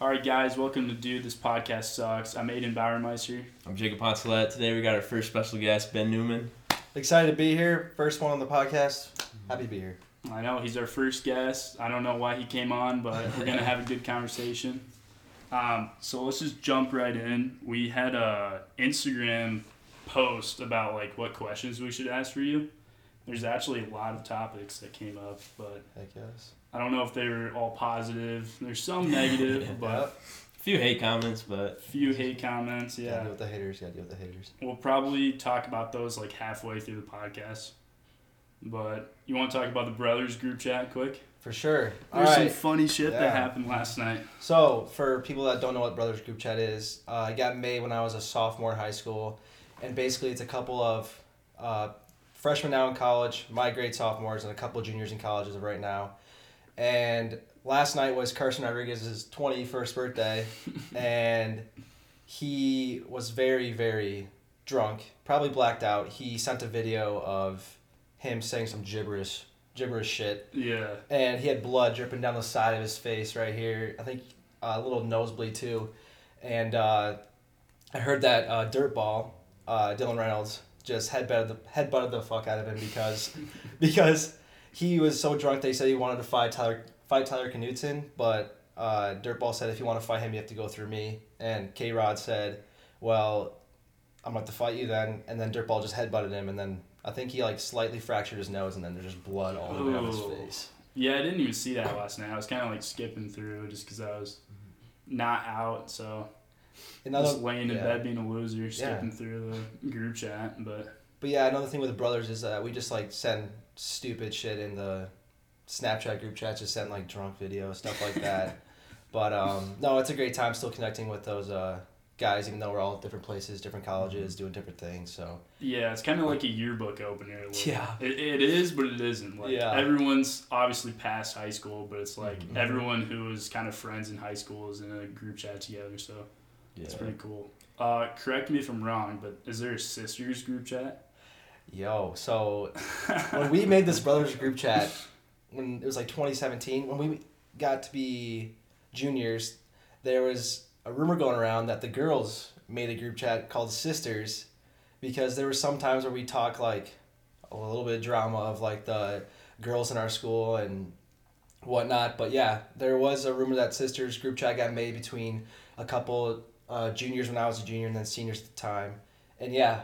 All right, guys, welcome to Dude This Podcast Sucks. I'm Aiden Bauermeister. I'm Jacob Poncelet. Today we got our first special guest, Ben Newman. Excited to be here. First one on the podcast. Happy to be here. I know he's our first guest. I don't know why he came on, but we're gonna have a good conversation. Um, so let's just jump right in. We had a Instagram post about like what questions we should ask for you. There's actually a lot of topics that came up, but Heck yes. I don't know if they were all positive. There's some negative, Yep. but A few hate comments, but few hate comments. Gotta Yeah, deal with the haters. Gotta deal with the haters. we'll probably talk about those like halfway through the podcast. But you want to talk about the brothers group chat quick? For sure. All There's some funny shit Yeah. that happened last night. So, for people that don't know what Brothers Group Chat is, uh, it got made when I was a sophomore in high school. And basically, it's a couple of uh, freshmen now in college, my grade sophomores, and a couple of juniors in colleges right now. And last night was Carson Rodriguez's 21st birthday. and he was very, very drunk, probably blacked out. He sent a video of him saying some gibberish, gibberish shit Yeah. and he had blood dripping down the side of his face right here. I think uh, a little nosebleed too. And uh, I heard that uh, dirtball, uh, Dylan Reynolds, just headbutted the headbutted the fuck out of him because because he was so drunk. They said he wanted to fight Tyler fight Tyler Knutson, but uh, dirtball said if you want to fight him, you have to go through me. And K Rod said, well. I'm about to fight you then, and then Dirtball just headbutted him, and then I think he like slightly fractured his nose, and then there's just blood all on his face. Yeah, I didn't even see that last night. I was kind of like skipping through just because I was not out. So Another, just laying in yeah. bed being a loser, skipping through the group chat. But But yeah, another thing with the brothers is that we just like send stupid shit in the Snapchat group chat, just send like drunk videos, stuff like that. but um, no, it's a great time still connecting with those uh, guys, even though we're all at different places, different colleges, doing different things. So yeah, it's kind of like a yearbook opener. Like, Yeah. It, it is, but it isn't. Like Yeah. everyone's obviously past high school, but it's like Mhm. everyone who was kind of friends in high school is in a group chat together. So yeah. it's pretty cool. Uh, correct me if I'm wrong, but is there a sisters group chat? Yo, so when we made this brothers group chat, when it was like 2017, when we got to be juniors, there was a rumor going around that the girls made a group chat called Sisters, because there were some times where we talk like a little bit of drama of like the girls in our school and whatnot. But yeah, there was a rumor that Sisters group chat got made between a couple uh, juniors when I was a junior and then seniors at the time. And yeah,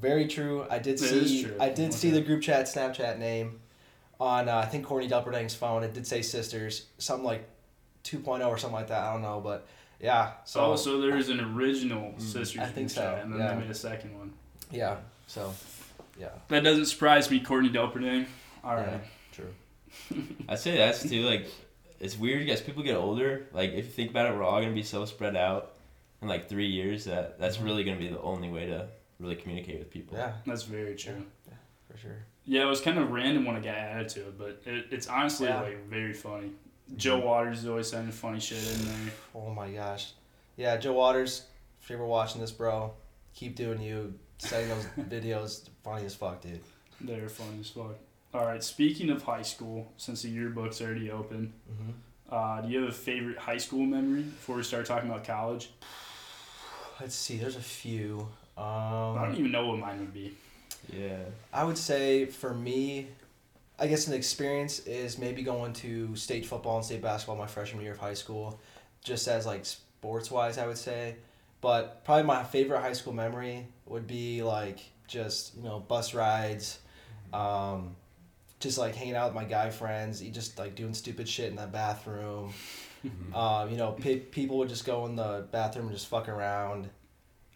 very true. I did It is see true. I did see the group chat Snapchat name on uh, I think Courtney Delperdang's phone. It did say Sisters, something like 2.0 or something like that. I don't know, but yeah. So oh, so there is an original Mm, sisters I group think so, chat, and then yeah. they made a second one. yeah, so yeah, That doesn't surprise me, Courtney Delperdang. All right. yeah, true. I'd say that's too like it's weird as people get older. Like if you think about it, we're all gonna be so spread out in like three years that that's Mhm. really gonna be the only way to really communicate with people. Yeah, That's very true. Yeah, for sure. Yeah, it was kind of random when I got added to it, but it, it's honestly Yeah. like very funny. Joe Waters is always sending funny shit in there. Oh my gosh. Yeah, Joe Waters, if you're watching this, bro, keep doing you. Sending those videos, funny as fuck, dude. They're funny as fuck. All right, speaking of high school, since the yearbook's already open, Mm-hmm. uh, do you have a favorite high school memory before we start talking about college? Let's see, there's a few. I don't Um, even know what mine would be. Yeah. I would say for me, I guess an experience is maybe going to state football and state basketball my freshman year of high school, just as like sports wise, I would say. But probably my favorite high school memory would be like just you know bus rides, um, just like hanging out with my guy friends, you just like doing stupid shit in the bathroom. Um, you know, pe- people would just go in the bathroom and just fuck around.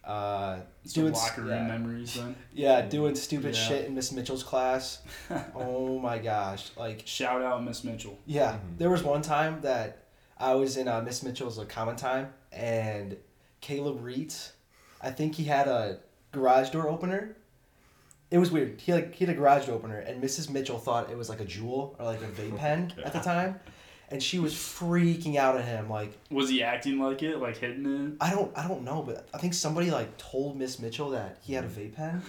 Uh, Some doing locker room yeah. memories then. yeah, doing stupid Yeah. shit in Miss Mitchell's class. oh my gosh! Like, Shout out Miss Mitchell. yeah, Mhm. there was one time that I was in uh, Miss Mitchell's uh, common time, and Caleb Reitz, I think he had a garage door opener. It was weird. He like he had a garage door opener, and Mrs. Mitchell thought it was like a jewel or like a vape pen at the time, and she was freaking out at him like. Was he acting like it, like hitting it? I don't I don't know, but I think somebody like told Miss Mitchell that he had a vape pen,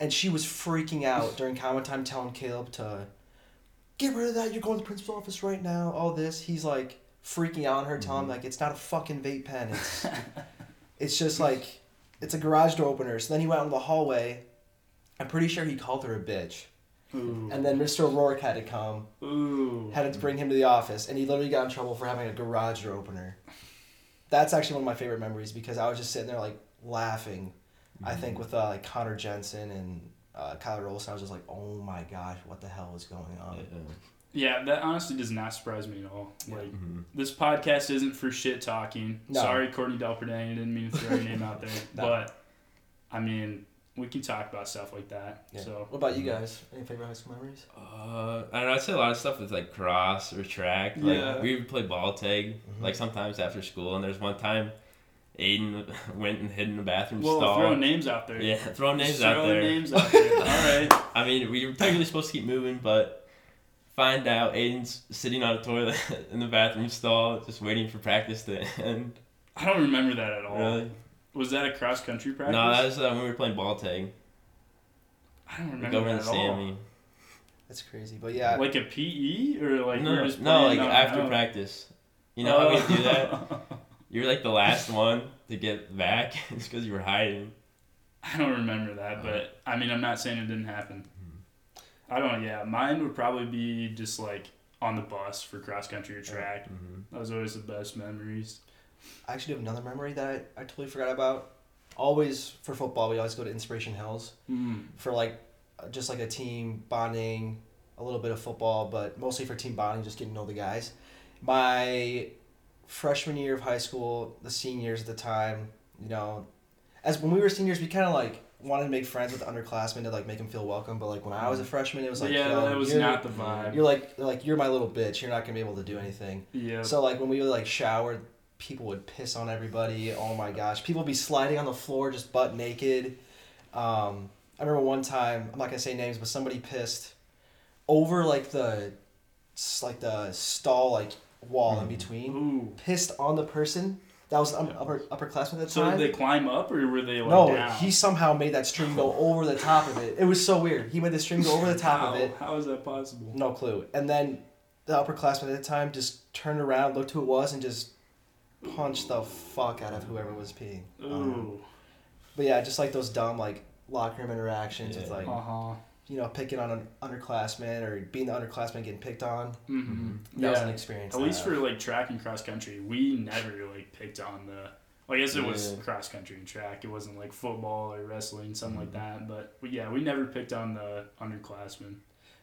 and she was freaking out during comment time, telling Caleb to get rid of that. You're going to the principal's office right now. All this. He's like, freaking out on her, telling him Mhm. like it's not a fucking vape pen. It's it's just like it's a garage door opener. So then he went out in the hallway. I'm pretty sure he called her a bitch. Ooh. And then Mr. O'Rourke had to come, Ooh. had to bring him to the office, and he literally got in trouble for having a garage door opener. That's actually one of my favorite memories because I was just sitting there like laughing. I think with uh, like Connor Jensen and uh, Kyler Olson, I was just like, oh my gosh, what the hell is going on? Yeah, that honestly does not surprise me at all. Like Mhm. this podcast isn't for shit talking. No. Sorry, Courtney Delperdang, I didn't mean to throw your name out there. No. But I mean, we can talk about stuff like that. Yeah. So What about you guys? Any favorite high school memories? Uh, I don't know. I'd say a lot of stuff with like cross or track. Like Yeah. we would play ball tag, Mhm. like sometimes after school. And there's one time, Aiden went and hid in the bathroom well, stall. throwing names out there. yeah, throwing names Just out throwing there. names out there. All right. I mean, we were technically supposed to keep moving, but find out Aiden's sitting on a toilet in the bathroom stall, just waiting for practice to end. I don't remember that at all. Really? Was that a cross country practice? No, that was uh, when we were playing ball tag. I don't Like remember over in that the at all. Sammy. That's crazy, but yeah, Like a PE or like we no, no, just no, like after out? practice. You know how we do that? Oh. You're like the last one to get back. it's because you were hiding. I don't remember that, but I mean, I'm not saying it didn't happen. I don't. Yeah, mine would probably be just like on the bus for cross country or track. Mm-hmm. That was always the best memories. I actually have another memory that I, I totally forgot about. Always for football, we always go to Inspiration Hills Mm. for like uh, just like a team bonding, a little bit of football, but mostly for team bonding, just getting to know the guys. My freshman year of high school, the seniors at the time, you know, as when we were seniors, we kind of like wanted to make friends with the underclassmen to like make them feel welcome. But like when I was a freshman, it was like, yeah, that was you're, not the vibe. You're like, like you're my little bitch. You're not gonna be able to do anything. yeah. So like when we would like shower, people would piss on everybody. Oh my gosh, people would be sliding on the floor just butt naked. Um, I remember one time. I'm not gonna say names, but somebody pissed over like the, like the stall like wall in Mhm. between. Ooh. Pissed on the person that was um, upper upperclassman at the So time. So did they climb up or were they like no, down? he somehow made that stream go over the top of it. It was so weird. He made the stream go over the top How? of it. How is that possible? No clue. And then the upperclassman at the time just turned around, looked who it was, and just punched the fuck out of whoever was peeing. Um, Ooh. but yeah, just like those dumb like locker room interactions with like Uh huh. you know picking on an underclassman or being the underclassman getting picked on. Mm-hmm. That was an experience. At least I- for like track and cross country, we never like picked on the. Well, I guess it was Yeah. cross country and track. It wasn't like football or wrestling, something like Mhm. that. But we, yeah, we never picked on the underclassmen.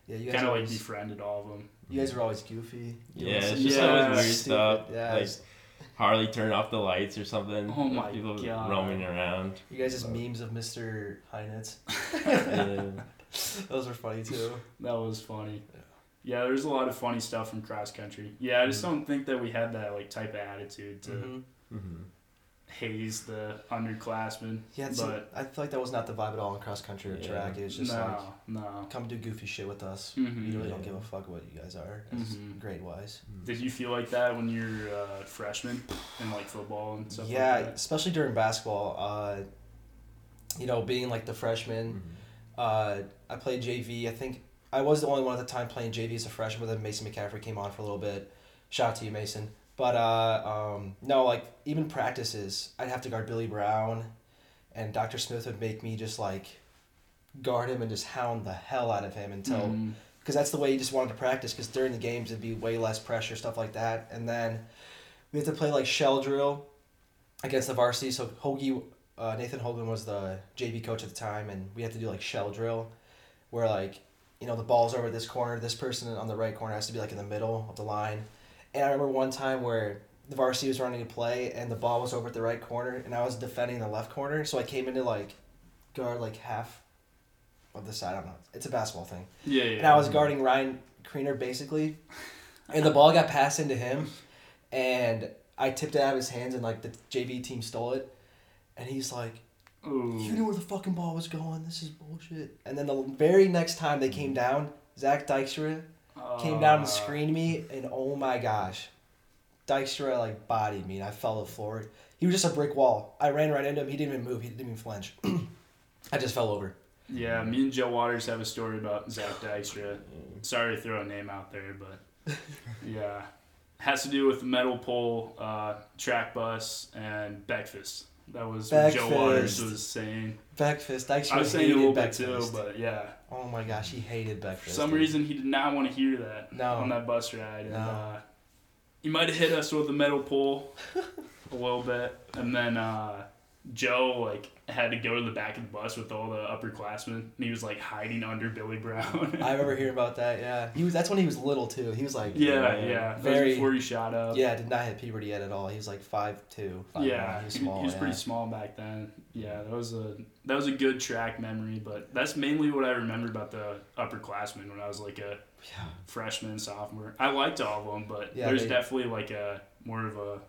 yeah, you guys Kind of like always, befriended all of them. you guys were always goofy. Yeah, it's some- just Yeah. always weird stuff. Yeah, like it's- Harley turned off the lights or something. Oh my People God. roaming around. you guys just memes of Mr. Heinitz. Those were funny too. That was funny. Yeah, there's a lot of funny stuff from cross country. Yeah, I just don't think that we had that like type of attitude to Mhm. Mhm. Haze the underclassmen. Yeah, it's but I feel like that was not the vibe at all in cross country or Yeah. track. It was just no, like no. No. Come do goofy shit with us. Mhm. We really don't give a fuck what you guys are as Mhm. grade wise. Did you feel like that when you're uh, freshman in like football and stuff Yeah, like that? especially during basketball. Uh, you know, being like the freshman, Mhm. uh, I played JV. I think I was the only one at the time playing JV as a freshman, but then Mason McCaffrey came on for a little bit. Shout out to you, Mason. But uh, um, no, like even practices, I'd have to guard Billy Brown, and Dr. Smith would make me just like guard him and just hound the hell out of him until because that's the way you just wanted to practice. Because during the games, it'd be way less pressure, stuff like that. And then we had to play like shell drill against the varsity. So Hoagie, uh, Nathan Hogan was the JV coach at the time, and we had to do like shell drill, where like you know the ball's over this corner, this person on the right corner has to be like in the middle of the line. And I remember one time where the varsity was running a play, and the ball was over at the right corner, and I was defending the left corner, so I came into like guard like half of the side. I don't know. It's a basketball thing Yeah, yeah. and I was guarding Ryan Kriener basically, and the ball got passed into him, and I tipped it out of his hands, and like the JV team stole it, and he's like, Ooh. "You knew where the fucking ball was going. This is bullshit." And then the very next time they came mm-hmm. down, Zach Dykstra came down and screened me, and oh my gosh, Dykstra like bodied me, and I fell to the floor. He was just a brick wall. I ran right into him. He didn't even move. He didn't even flinch. I just fell over. Yeah, me and Joe Waters have a story about Zach Dykstra. Sorry to throw a name out there, but yeah, has to do with the metal pole, uh, track bus, and breakfast. That was what Joe Waters was saying. Breakfast. I actually I was saying a little bit too, but yeah. Oh my gosh, he hated Backfist. For some dude. reason, he did not want to hear that No. on that bus ride. And, No. uh, he might have hit us with the metal pole a little bit, and then uh, Joe like had to go to the back of the bus with all the upperclassmen, and he was like hiding under Billy Brown. I remember hearing about that. Yeah, he was. That's when he was little too. He was like, yeah, yeah. Very- before he shot up. yeah, did not hit puberty yet at all. He was like five two. Five yeah, he was small. he was yeah. pretty small back then. Yeah, that was a that was a good track memory, but that's mainly what I remember about the upperclassmen when I was like a Yeah, freshman, sophomore. I liked all of them, but Yeah, there's they- definitely like a more of a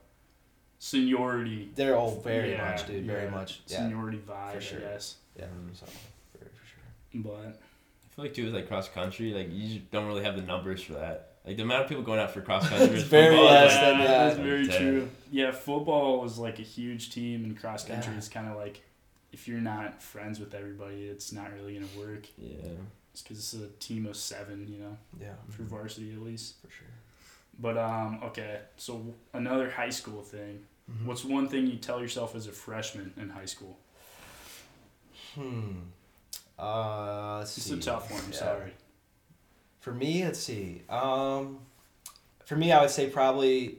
seniority they're all very Yeah, much, dude. Very yeah, much. Yeah, seniority vibe, for sure. I guess. yeah. Mm. So, for, for sure. But I feel like too with like cross country, like you just don't really have the numbers for that. Like the amount of people going out for cross country. It's with very football, less like, than that. that's very Like, true. Yeah, football was like a huge team, and cross country Yeah. is kind of like if you're not friends with everybody, it's not really gonna work. Yeah. It's because it's a team of seven, you know, Yeah, for varsity at least. for sure. But um, okay. So another high school thing. Mhm. What's one thing you tell yourself as a freshman in high school? Hmm. Uh, It's see. a tough one. I'm Yeah. sorry. For me, let's see. Um, for me, I would say probably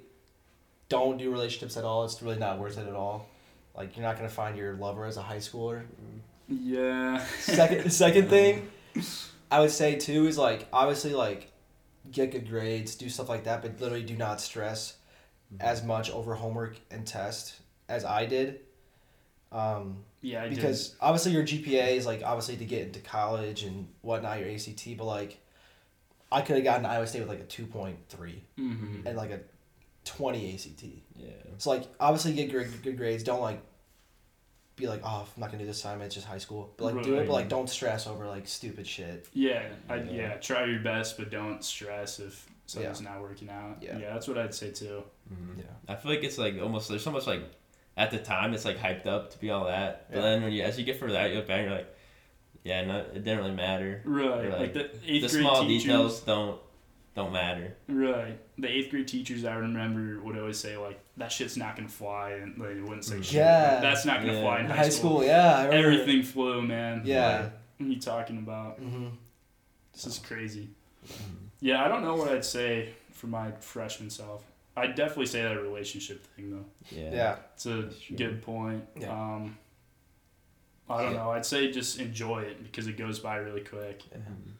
don't do relationships at all. It's really not worth it at all. Like you're not gonna find your lover as a high schooler. Yeah. Second, second thing, I would say too is like obviously like get good grades, do stuff like that, but literally do not stress as much over homework and test as I did. Um, Yeah, I did. because obviously your GPA is like obviously to get into college and whatnot, your ACT, but like I could have gotten Iowa State with like a two point three hmm and like a twenty ACT. Yeah. So like obviously get good, good grades. Don't like be like oh I'm not gonna do this assignment. It's just high school. But like do it, but like don't stress over like stupid shit. Yeah, I, Yeah. yeah. Try your best, but don't stress if something's not working out. Yeah. Yeah. that's what I'd say too. Mhm. Yeah. I feel like it's like almost there's so much like at the time it's like hyped up to be all that, but Yeah. then when you as you get further out, you look back and you're like, yeah, no, it didn't really matter. Right, Right. like the the eighth grade small teachers. details don't don't matter. Right, the eighth grade teachers I remember would always say like that shit's not gonna fly, and they wouldn't say Mm. shit. Yeah. that's not gonna Yeah. fly in In high, school. yeah. I remember. Everything flew, man. Yeah. Like, what are you talking about? hmm This is crazy. Mm-hmm. Yeah, I don't know what I'd say for my freshman self. I'd definitely say that relationship thing though. Yeah. Yeah. It's a That's true. good point. Yeah. Um, I don't Yeah. know. I'd say just enjoy it because it goes by really quick. Mhm.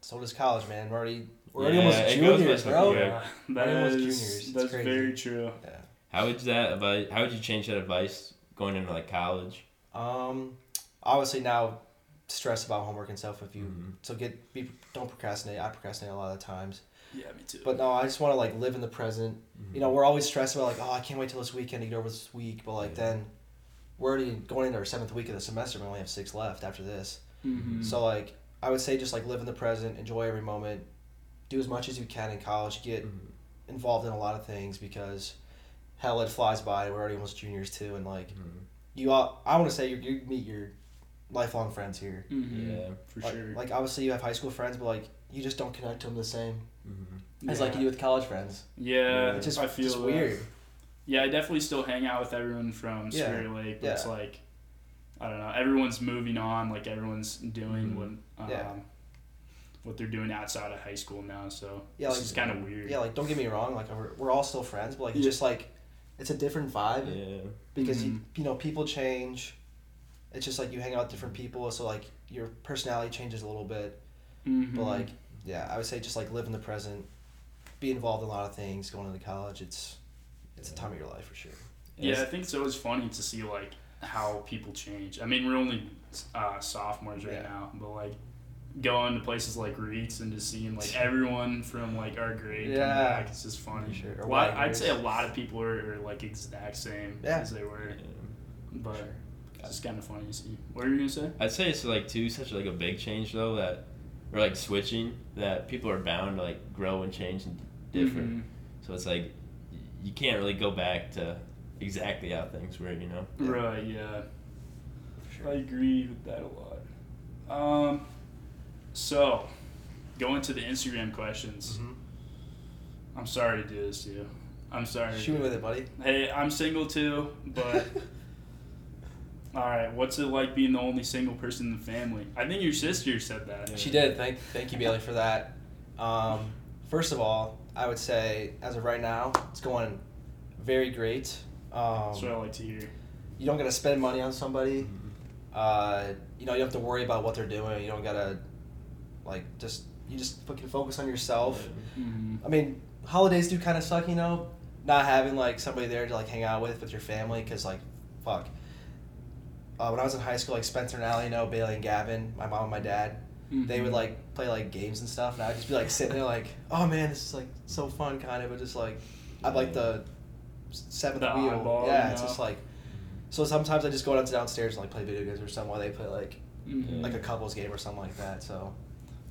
So does college, man. We're already we're Yeah, already almost it juniors, bro. quick. Yeah, that Already almost is juniors. It's that's crazy. very true. Yeah. How would that advice? How would you change that advice going into like college? Um, obviously now stress about homework and stuff. If you Mhm. so get be don't procrastinate. I procrastinate a lot of times, Yeah, me too. but no, I just want to like live in the present. You know, we're always stressed about like, oh, I can't wait till this weekend to get over this week. But like Yeah. then, we're already going into our seventh week of the semester. We only have six left after this. Mhm. So like, I would say just like live in the present, enjoy every moment, do as much as you can in college, get Mhm. involved in a lot of things because, hell, it flies by. We're already almost juniors too, and like Mhm. you all, I want to say you, you meet your lifelong friends here. Mhm. Yeah. for like, sure. Like obviously you have high school friends, but like you just don't connect to them the same Mhm. as like you do with college friends. Yeah, It's just, I feel just weird. Yeah, I definitely still hang out with everyone from Yeah. Spirit Lake, but it's like I don't know. Everyone's moving on. Like everyone's doing Mhm. what um, Yeah. what they're doing outside of high school now. So Yeah, this like- is kind of weird. Yeah, like don't get me wrong, like we're, we're all still friends, but like it's just like it's a different vibe Yeah. because you Mhm. you know people change. It's just like you hang out with different people, so like your personality changes a little bit. Mhm. But like yeah, I would say just like live in the present, be involved in a lot of things. Going into college, it's it's a time of your life for sure. Yeah, I think it's always funny to see like how people change. I mean, we're only uh, sophomores right Yeah. now, but like going to places like Reeds and just seeing like everyone from like our grade come Yeah. back, it's just funny. For sure. Or A lot- I'd say a lot of people are, are like exact same Yeah. as they were, Yeah. but Sure. It's just kind of funny to see. What are you gonna say? I'd say it's like too such like a big change though that or like switching that people are bound to like grow and change and different. Mhm. So it's like you can't really go back to exactly how things were, you know. Yeah. Right. Yeah. For I agree with that a lot. Um, so going to the Instagram questions. Mhm. I'm sorry to do this to you. I'm sorry. Shoot me with it, buddy. Hey, I'm single too, but all right. What's it like being the only single person in the family? I think your sister said that. Yeah. She did. Thank, thank you, Bailey, for that. Um, first of all, I would say as of right now, it's going very great. Um, That's what I like to hear. you don't got to spend money on somebody. Mhm. Uh, you know, you don't have to worry about what they're doing. You don't gotta, like, just you just fucking focus on yourself. Mm-hmm. I mean, holidays do kind of suck, you know, not having like somebody there to like hang out with with your family, cause like, fuck. Uh, when I was in high school, like Spencer and Allie, you know, Bailey and Gavin, my mom and my dad, they would like play like games and stuff, and I'd just be like sitting there like, oh man, this is like so fun, kind of, but just like, I'd like the seventh The wheel. yeah, you it's know? just like. So sometimes I just go down downstairs and like play video games or something while they play like Mhm. like a couples game or something like that. So,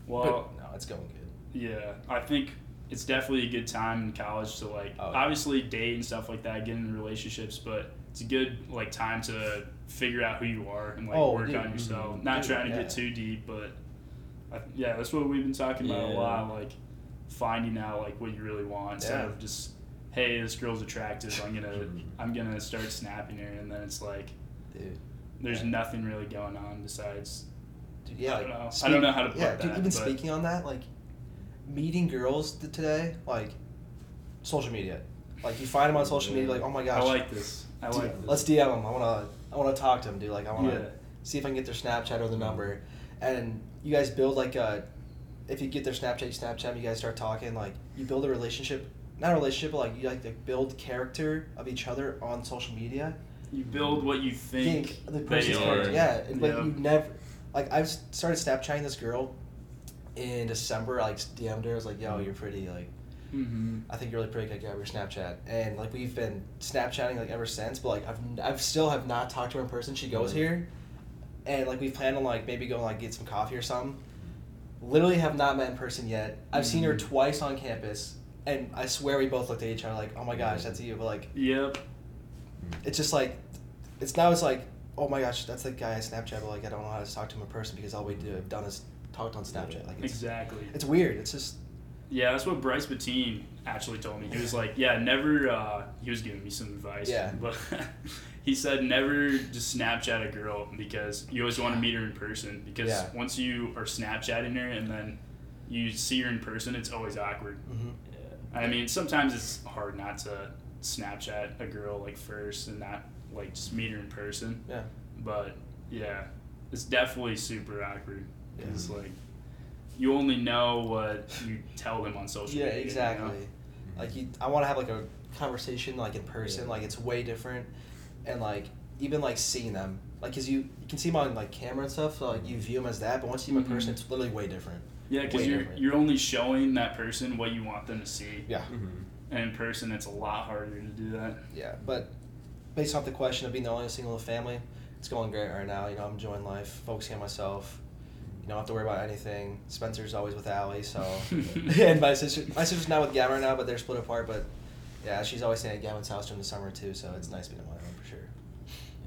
Well, but, no, it's going good. Yeah, I think it's definitely a good time in college to like Oh. obviously date and stuff like that, get in relationships, but it's a good like time to figure out who you are and like Oh, work dude. on yourself. Mhm. Not trying to yeah. get too deep, but I, yeah, that's what we've been talking about a lot, like finding out like what you really want instead Yeah. of just hey, this girl's attractive, I'm gonna. I'm gonna start snapping her, and then it's like Dude. there's Yeah. nothing really going on besides Dude, yeah, I don't know. I don't know how to put yeah, dude, that, even but- speaking on that, like meeting girls today, like social media, like you find them on social media, like oh my gosh, I like this. I dude, like this. let's DM them. I wanna, I wanna talk to them, dude. Like I wanna Yeah. see if I can get their Snapchat or their number, and you guys build like a, if you get their Snapchat, you Snapchat, 'em, you guys start talking, like you build a relationship, not a relationship, but like you like to build character of each other on social media. You build what you think, think the they person's are. character. Yeah, and, but Yeah. you never like I've started Snapchatting this girl in December. I, like DM'd her. I was like, "Yo, mm. you're pretty. Like, Mm-hmm. I think you're really pretty. good grab your Snapchat?" And like we've been Snapchatting like ever since. But like I've I've still have not talked to her in person. She goes Mhm. here, and like we plan on like maybe going like get some coffee or something. Literally have not met in person yet. I've seen her Mhm. twice on campus, and I swear we both looked at each other like, "Oh my gosh, that's you." But like Yep. it's just like it's now it's like oh my gosh that's the guy I Snapchat but like I don't know how to talk to him in person because all we do have done is talked on Snapchat like it's, Exactly. it's weird it's just Yeah, that's what Bryce Bettine actually told me. He was like, "Yeah, never." Uh, he was giving me some advice. Yeah. But he said never just Snapchat a girl because you always want to meet her in person because Yeah. once you are Snapchatting her and then you see her in person, it's always awkward. mhm. Yeah. I mean, sometimes it's hard not to Snapchat a girl like first and not like just meet her in person. yeah But yeah, it's definitely super awkward. Yeah. It's like you only know what you tell them on social yeah media. you know? exactly like you I want to have like a conversation like in person Yeah. like it's way different and like even like seeing them like because you you can see them on like camera and stuff so like you view them as that but once you see them in person it's literally way different Yeah, because you're different. you're only showing that person what you want them to see. yeah Mhm. And in person, it's a lot harder to do that. yeah but based off the question of being the only single in the family it's going great right now you know i'm enjoying life focusing on myself you don't have to worry about anything spencer's always with Allie, so and my sister my sister's not with gavin right now but they're split apart but yeah she's always staying at gavin's house during the summer too so it's nice being on my own for sure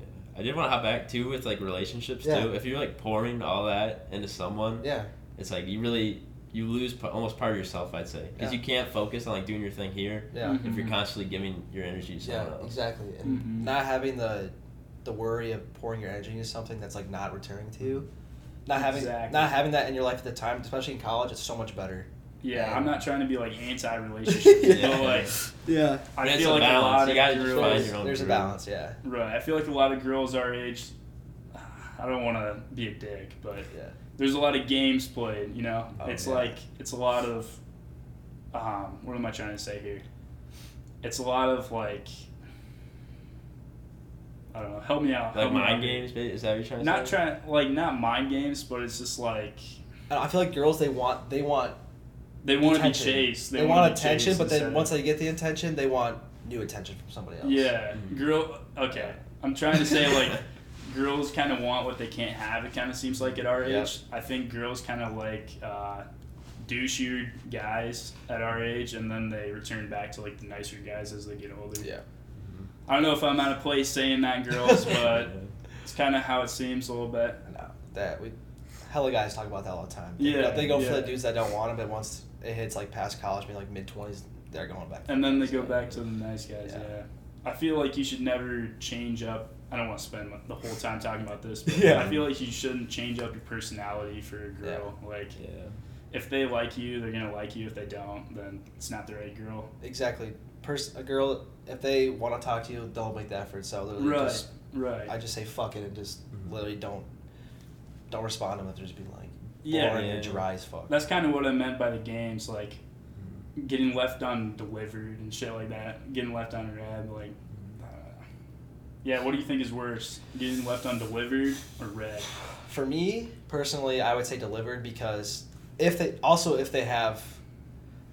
Yeah. I did want to hop back too with like relationships Yeah. too. If you're like pouring all that into someone, yeah it's like you really you lose p- almost part of yourself. I'd say because Yeah. you can't focus on like doing your thing here yeah Mhm. if you're constantly giving your energy to yeah someone else. exactly and Mhm. not having the the worry of pouring your energy into something that's like not returning to you not having Exactly. not having that in your life at the time especially in college it's so much better Yeah, Yeah. I'm not trying to be like anti-relationship, Yeah. but like yeah I And it's feel a like balance. a lot You of gotta just girls. find there's, your own there's a balance yeah Right. I feel like a lot of girls our age. I don't want to be a dick, but yeah there's a lot of games played. You know, Oh, it's yeah. like it's a lot of. Um, what am I trying to say here? It's a lot of like. I don't know. Help me out. Like help me mind out here. games, is that what you're trying to Not say? trying like not mind games, but it's just like I, don't I feel like girls they want they want they want to be attention. chased. They, They, want wanna be attention, chased but then instead of- once they get the attention, they want new attention from somebody else. Yeah, Mhm. girl. Okay, I'm trying to say like girls kind of want what they can't have. It kind of seems like at our age. Yep. I think girls kind of like uh, douchier guys at our age, and then they return back to like the nicer guys as they get older. Yeah. I don't know if I'm out of place saying that, girls, but it's kind of how it seems a little bit. I know that we hella guys talk about that all the time. They, Yeah, they go for the dudes that don't want them, but once it hits like past college, maybe like mid twenties, they're going back. And then they go back to the nice guys. Yeah. Yeah. I feel like you should never change up. I don't want to spend the whole time talking about this, but Yeah. I feel like you shouldn't change up your personality for a girl. Like, Yeah. if they like you, they're gonna like you. If they don't, then it's not the right girl. Exactly. Pers- a girl, if they want to talk to you, they'll make the effort. So literally Right. just, Right. I just say fuck it and just Mhm. literally don't, don't respond to them if they're just being like, Yeah, boring yeah. and dry as fuck. That's kind of what I meant by the games, like getting left undelivered and shit like that. Getting left on read, like. Uh, yeah, what do you think is worse, getting left undelivered or read? For me personally, I would say delivered because if they also if they have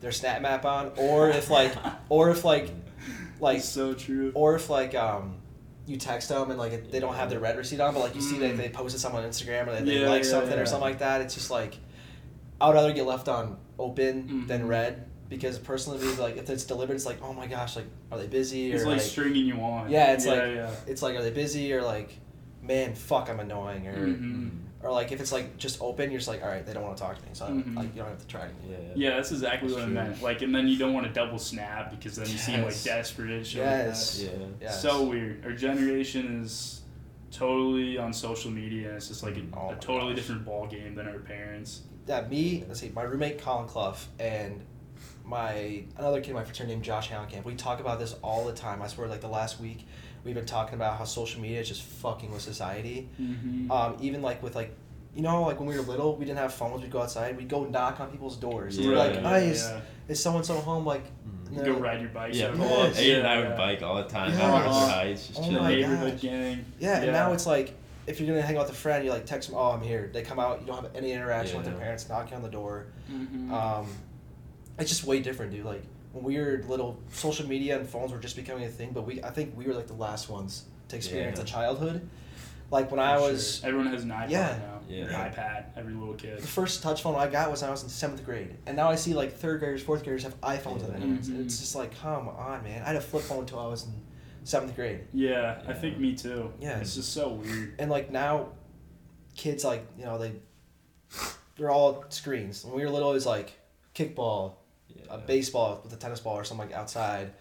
their snap map on, or if like, or if like, like, It's so true. or if like um. You text them and like they don't have their read receipt on, but like you see that Mm. they posted something on Instagram or they, they Yeah, like yeah, something yeah. or something like that. It's just like I would rather get left on open than Mhm. read because personally, like if it's delivered, it's like oh my gosh, like are they busy or It's like, like stringing you on. Yeah, it's like- it's like are they busy or like man fuck I'm annoying or Mhm. Or like if it's like just open, you're just like all right they don't want to talk to me, so I Mhm. like you don't have to try anything. Yeah. Yeah, that's exactly That's what true. I meant. Like, and then you don't want to double snap because then you seem like desperate. and Shit Yes. Like Yeah. Yes. So weird. Our generation is totally on social media. It's just like a, Oh a totally gosh. different ball game than our parents. Yeah, me, let's see, my roommate Colin Clough and my another kid in my fraternity named Josh Hallenkamp. We talk about this all the time. I swear, like the last week, we've been talking about how social media is just fucking with society. Mm-hmm. Um, even like with like, you know, like when we were little, we didn't have phones. We'd go outside. We'd go knock on people's doors. And we're Yeah, like, yeah, hey, is, is so and so home? Like, Mhm. You no. go ride your bike. Yeah, over Yes. pull up. And I Yeah, would yeah. bike all the time. Yeah. Down Arthur Uh-huh. Heights, just Oh chilling. my neighborhood gosh. gang. Yeah, and now it's like if you're gonna hang out with a friend, you like text them, "Oh, I'm here." They come out, you don't have any interaction with their parents, knocking on the door. Mhm. Um, it's just way different, dude. Like when we were little, social media and phones were just becoming a thing, but we I think we were like the last ones to experience Yeah. a childhood. Like when I was sure. everyone has an iPad Yeah. now. Yeah. An iPad. Every little kid. the first touch phone I got was when I was in seventh grade, and now I see like third graders, fourth graders have iPhones in their Yeah. hands. Mhm. It's just like, come on, man. I had a flip phone until I was in seventh grade, Yeah, I think me too. Yeah. it's just so weird. and like now, kids like you know they, they're all screens. When we were little, it was like kickball, Yeah. a baseball with a tennis ball or something like outside,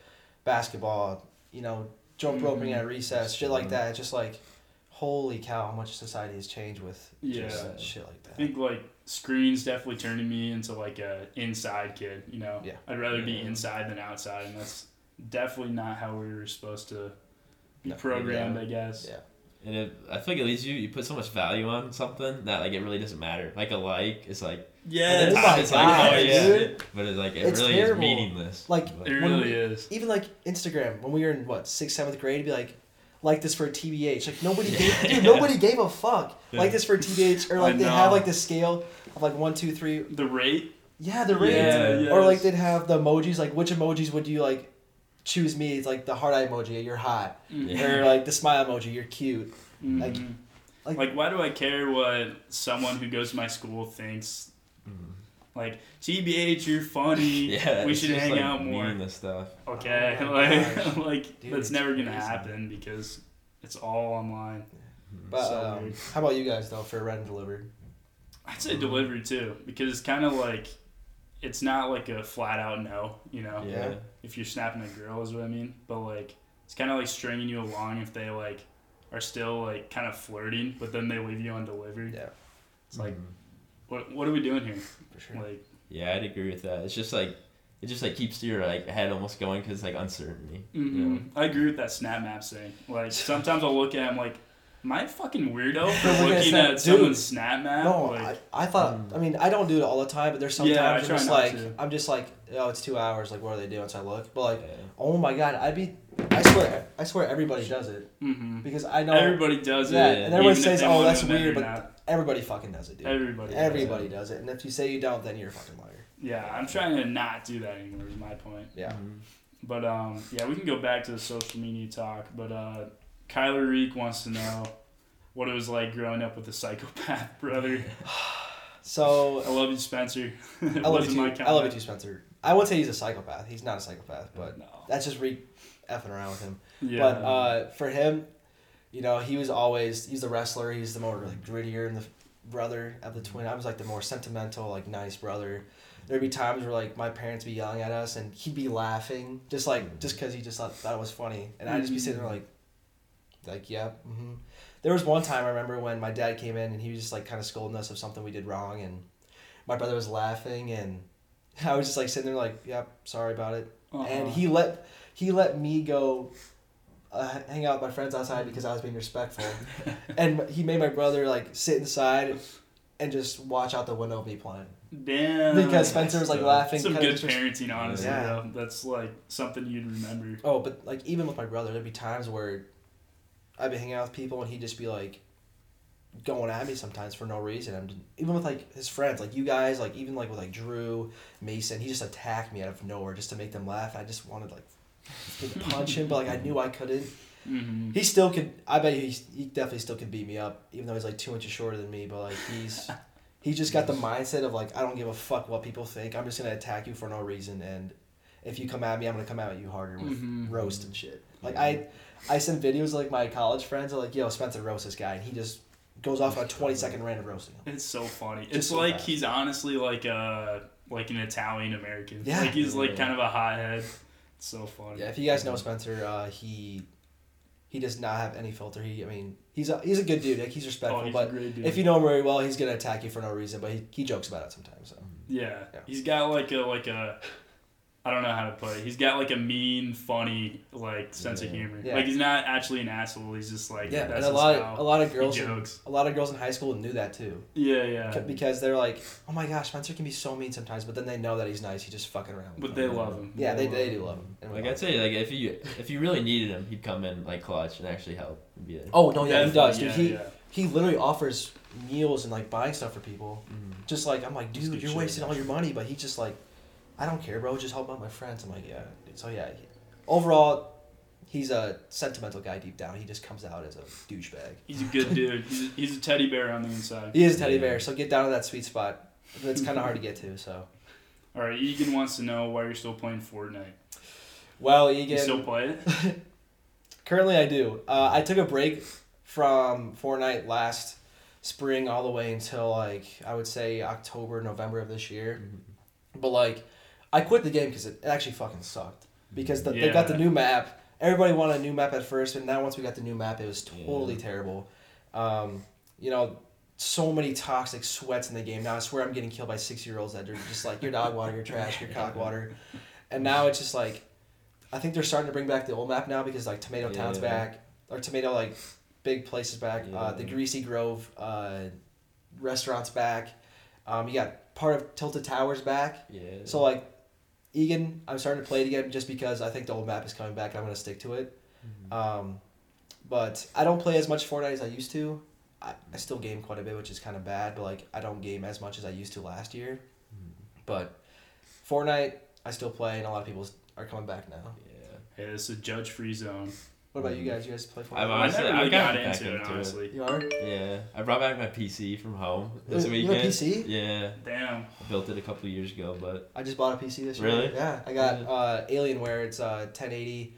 basketball, you know, jump roping Mhm. at recess, shit like that. It's just like, holy cow, how much society has changed with just Yeah. shit like that. I think like screens definitely turning me into like a inside kid. You know, Yeah. I'd rather be inside than outside, and that's definitely not how we were supposed to be No. programmed. Yeah. I guess. Yeah. And it, I feel like it leads you. You put so much value on something that like it really doesn't matter. Like a like is like Yeah, Oh my it's like oh, oh yeah, dude. but it's like it It's really terrible. is meaningless. Like, But- it really we- is. Even like Instagram, when we were in what sixth, seventh grade, it'd be like, like this for a TBH. Like nobody gave, Yeah. dude, nobody gave a fuck. Yeah. Like this for a TBH, or like they have like the scale of like one, two, three. The rate. Yeah, the rate. Yeah, Or like yes. they'd have the emojis. Like which emojis would you like? Choose me. It's like the heart eye emoji. You're hot. Yeah. Or like the smile emoji. You're cute. Like- Mhm. like- like, why do I care what someone who goes to my school thinks? Mhm. Like, TBH, you're funny. Yeah, we should hang like, out more. Meaningless stuff. Okay, Oh my like, like Dude, that's it's never gonna crazy. happen because it's all online. Mhm. But So um, how about you guys though for read and delivered? I'd say delivery too because it's kind of like it's not like a flat out no, you know. yeah. If you're snapping a girl is what I mean, but like it's kind of like stringing you along if they like are still like kind of flirting, but then they leave you undelivered. Yeah, It's like Mhm. what what are we doing here? for sure. Like Yeah, I'd agree with that. It's just like it just like keeps your like head almost going because like uncertainty. you hmm know? I agree with that snap map thing. Like sometimes I'll look at it, I'm like, am I a fucking weirdo for looking at looking snap- at dude. someone's snap map? No, like, I, I thought. Mm. I mean, I don't do it all the time, but there's sometimes Yeah, I I'm try just not like, to. I'm just like, oh, it's two hours. Like, what are they doing? So I look, but like, Yeah. oh my god, I'd be. I swear, I swear, everybody does it hmm because I know Everybody does Yeah, it. and everyone says, "Oh, that's weird," but not. everybody fucking does it, dude. everybody. does Everybody it. does it, and if you say you don't, then you're a fucking liar. Yeah, I'm trying to not do that anymore. Is my point. Yeah. Mhm. But um, yeah, we can go back to the social media talk. But uh, Kyler Reek wants to know what it was like growing up with a psychopath brother. So I love you, Spencer. I love you too. I love you too, Spencer. I wouldn't say he's a psychopath. He's not a psychopath, but no. that's just Reek effing around with him. Yeah. But uh, for him, you know, he was always he's the wrestler. He's the more like grittier and the brother of the twin. I was like the more sentimental, like nice brother. there'd be times where like my parents be yelling at us and he'd be laughing just like just because he just thought, thought it was funny and I'd just be sitting there like like yep mm-hmm. there was one time I remember when my dad came in and he was just like kind of scolding us of something we did wrong and my brother was laughing and I was just like sitting there like yep sorry about it Uh-huh. and he let he let me go uh, hang out with my friends outside because I was being respectful and he made my brother like sit inside and just watch out the window of me playing Damn. because Spencer was like So, laughing. Some good parenting, honestly. Yeah. though. That's like something you'd remember. Oh, but like even with my brother, there'd be times where I'd be hanging out with people and he'd just be like going at me sometimes for no reason. And even with like his friends, like you guys, like even like with like Drew, Mason, he just attacked me out of nowhere just to make them laugh. I just wanted like to punch him, but like I knew I couldn't. Mm-hmm. He still could. I bet he he definitely still could beat me up, even though he's like two inches shorter than me. But like he's he just got the mindset of like I don't give a fuck what people think. I'm just gonna attack you for no reason, and if you come at me, I'm gonna come at you harder with Mhm. roast and shit. Like I I send videos of, like my college friends are like, yo, Spencer roast this guy, and he just goes off on a 20 second rant of roasting him. It's so funny. Just it's so like fast. he's honestly like a like an Italian American. Yeah. Like he's like Yeah. kind of a hothead. It's so funny. Yeah, if you guys know Spencer, uh, he he does not have any filter. He I mean he's a he's a good dude. Like he's respectful, Oh, he's a but great dude. if you know him very well, he's gonna attack you for no reason. But he, he jokes about it sometimes. So. Yeah. Yeah. He's got like a like a I don't know how to put it. He's got like a mean, funny like sense of humor. Yeah. Like he's not actually an asshole. He's just like Yeah, that's and a lot of, a lot of He girls in, jokes. a lot of girls in high school knew that too. Yeah, yeah. Because they're like, oh my gosh, Spencer can be so mean sometimes, but then they know that he's nice. He just fucking around. with But them. they love him. yeah, they, they do love him. And Like I'd say, like if you if you really needed him, he'd come in like clutch and actually help. and be there. Oh no, yeah, he does, dude. yeah, he yeah. he literally offers meals and like buying stuff for people. Mhm. Just like I'm like, dude, you're shit, wasting all your money, but he's just like, I don't care, bro. Just help out my friends. I'm like, yeah. Dude. So yeah, he- overall, he's a sentimental guy deep down. He just comes out as a douchebag. He's a good dude. He's a, he's a teddy bear on the inside. He is a teddy Yeah. bear, so get down to that sweet spot. It's kind of hard to get to. So All right, Egan wants to know why you're still playing Fortnite. well, You Egan. still play it? Currently, I do. Uh, I took a break from Fortnite last spring all the way until like I would say October, November of this year. Mhm. But like, I quit the game because it it actually fucking sucked. Because the, they got the new map. Everybody wanted a new map at first, but now once we got the new map, it was totally Yeah. terrible. Um, you know, so many toxic sweats in the game. Now I swear I'm getting killed by six year olds that are just like your dog water, your trash, your cock water, and now it's just like, I think they're starting to bring back the old map now because like Tomato Town's Yeah. back or Tomato like big places back. Uh, the Greasy Grove uh, restaurants back. Um, you got part of Tilted Towers back. Yeah. So like, Egan, I'm starting to play it again just because I think the old map is coming back. and I'm gonna stick to it. Mhm. Um, but I don't play as much Fortnite as I used to. I, I still game quite a bit, which is kind of bad. But like, I don't game as much as I used to last year. Mhm. But Fortnite, I still play, and a lot of people are coming back now. Yeah. Hey, it's a judge free zone. What about you guys? You guys play Fortnite? I've I honestly, never I really got got back into it, into it. honestly. you are. Yeah, I brought back my PC from home this you have a. PC? Yeah, Damn. I built it a couple of years ago, but I just bought a PC this year. Really? Yeah, I got Yeah. uh, Alienware. It's uh, 1080,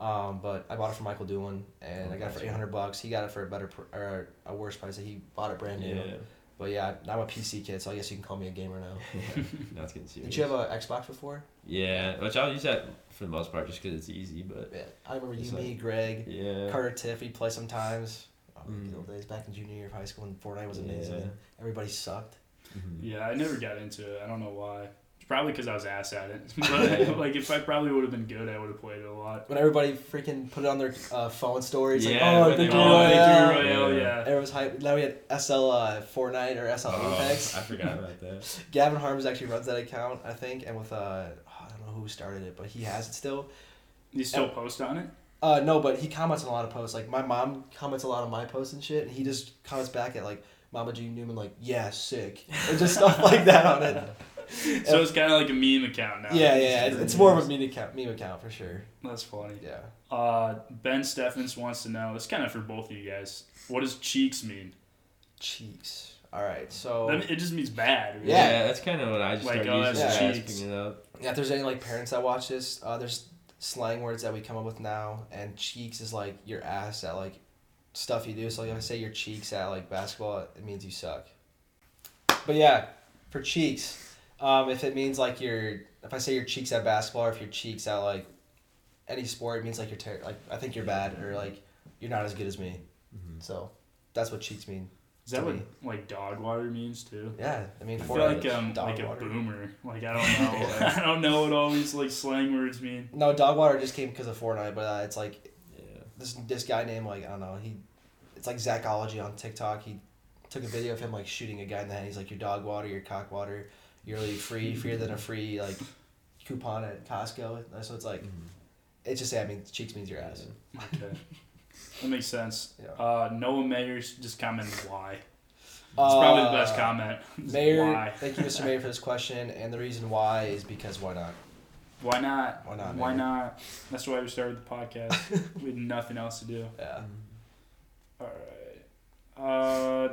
um, but I bought it from Michael Doolin, and Oh, I got it for 800 bucks. He got it for a better pr- or a worse price. He bought it brand new. yeah, But yeah, I'm a PC kid, so I guess you can call me a gamer now. now it's getting serious. Did you have an Xbox before? Yeah, which I'll use that for the most part just because it's easy, but Yeah, I remember you, It's me, Greg, yeah. Carter, Tiff. We'd play sometimes. Oh, Mm. good old days back in junior year of high school, and Fortnite was amazing. Yeah. Everybody sucked. Mhm. Yeah, I never got into it. I don't know why. It's probably because I was ass at it. But like, if I probably would have been good, I would have played it a lot. When everybody freaking put it on their uh, phone stories, Yeah, like, oh, when they- Victory oh, Royale. Victory Royale, Yeah. yeah. Everyone's hyped. Now we had SL uh, Fortnite or SL Oh, Apex. I forgot about that. Gavin Harms actually runs that account, I think, and with uh, I don't know who started it, but he has it still. You still post on it? Uh, no, but he comments on a lot of posts. Like my mom comments a lot on my posts and shit, and he just comments back at like Mama G Newman, like yeah, sick, and just stuff like that on it. So it's kind of like a meme account now. Yeah, yeah, it's, it's more of a meme account, meme account for sure. That's funny. Yeah. Uh, ben Steffens wants to know. It's kind of for both of you guys. What does cheeks mean? Cheeks. All right, so That- it just means bad. Right? Yeah. Yeah, that's kind of what I just Like, started oh, using that's when cheeks. picking it up. yeah, if there's any like parents that watch this, uh, there's slang words that we come up with now, and cheeks is like your ass at like stuff you do. So like, if I say your cheeks at like basketball, it means you suck. But yeah, for cheeks, Um, if it means like your, if I say your cheeks at basketball, or if your cheeks at like any sport, it means like you're ter- like I think you're bad or like you're not as good as me. Mhm. So that's what cheeks mean. Is that what me. like dog water means too? Yeah, I mean I feel like um dog like a boomer. Like I don't know. I don't know what all these like slang words mean. No, dog water just came because of Fortnite, but uh, it's like Yeah. this this guy named like I don't know he, it's like Zachology on TikTok. He took a video of him like shooting a guy in the head. He's like your dog water, your cock water, you're really free, freer than a free like coupon at Costco. So it's like Mhm. it's just I mean cheeks means your ass. Okay. that makes sense. Yeah. Uh, Noah Mayers just commented why. It's probably the best Uh, comment. Mayor, Why? thank you, Mr. Mayor, for this question. And the reason why is because why not? Why not? Why not, Why Mayor? not? That's why we started the podcast. we had nothing else to do. Yeah. All right. Uh,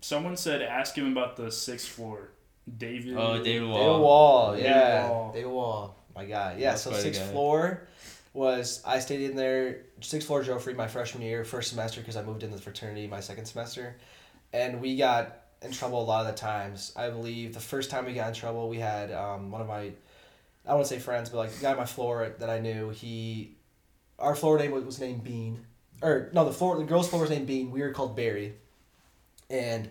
someone said ask him about the sixth floor. David. Oh, David Wall. David Wall. Wall, David yeah. Wall. David Wall, my guy. Yeah, That's so sixth guy. floor was I stayed in there sixth floor Geoffroy my freshman year, first semester because I moved into the fraternity my second semester, and we got in trouble a lot of the times. I believe the first time we got in trouble, we had um, one of my, I wouldn't say friends, but like the guy on my floor that I knew. He, our floor name was, was named Bean, or no, the floor the girls' floor was named Bean. We were called Barry, and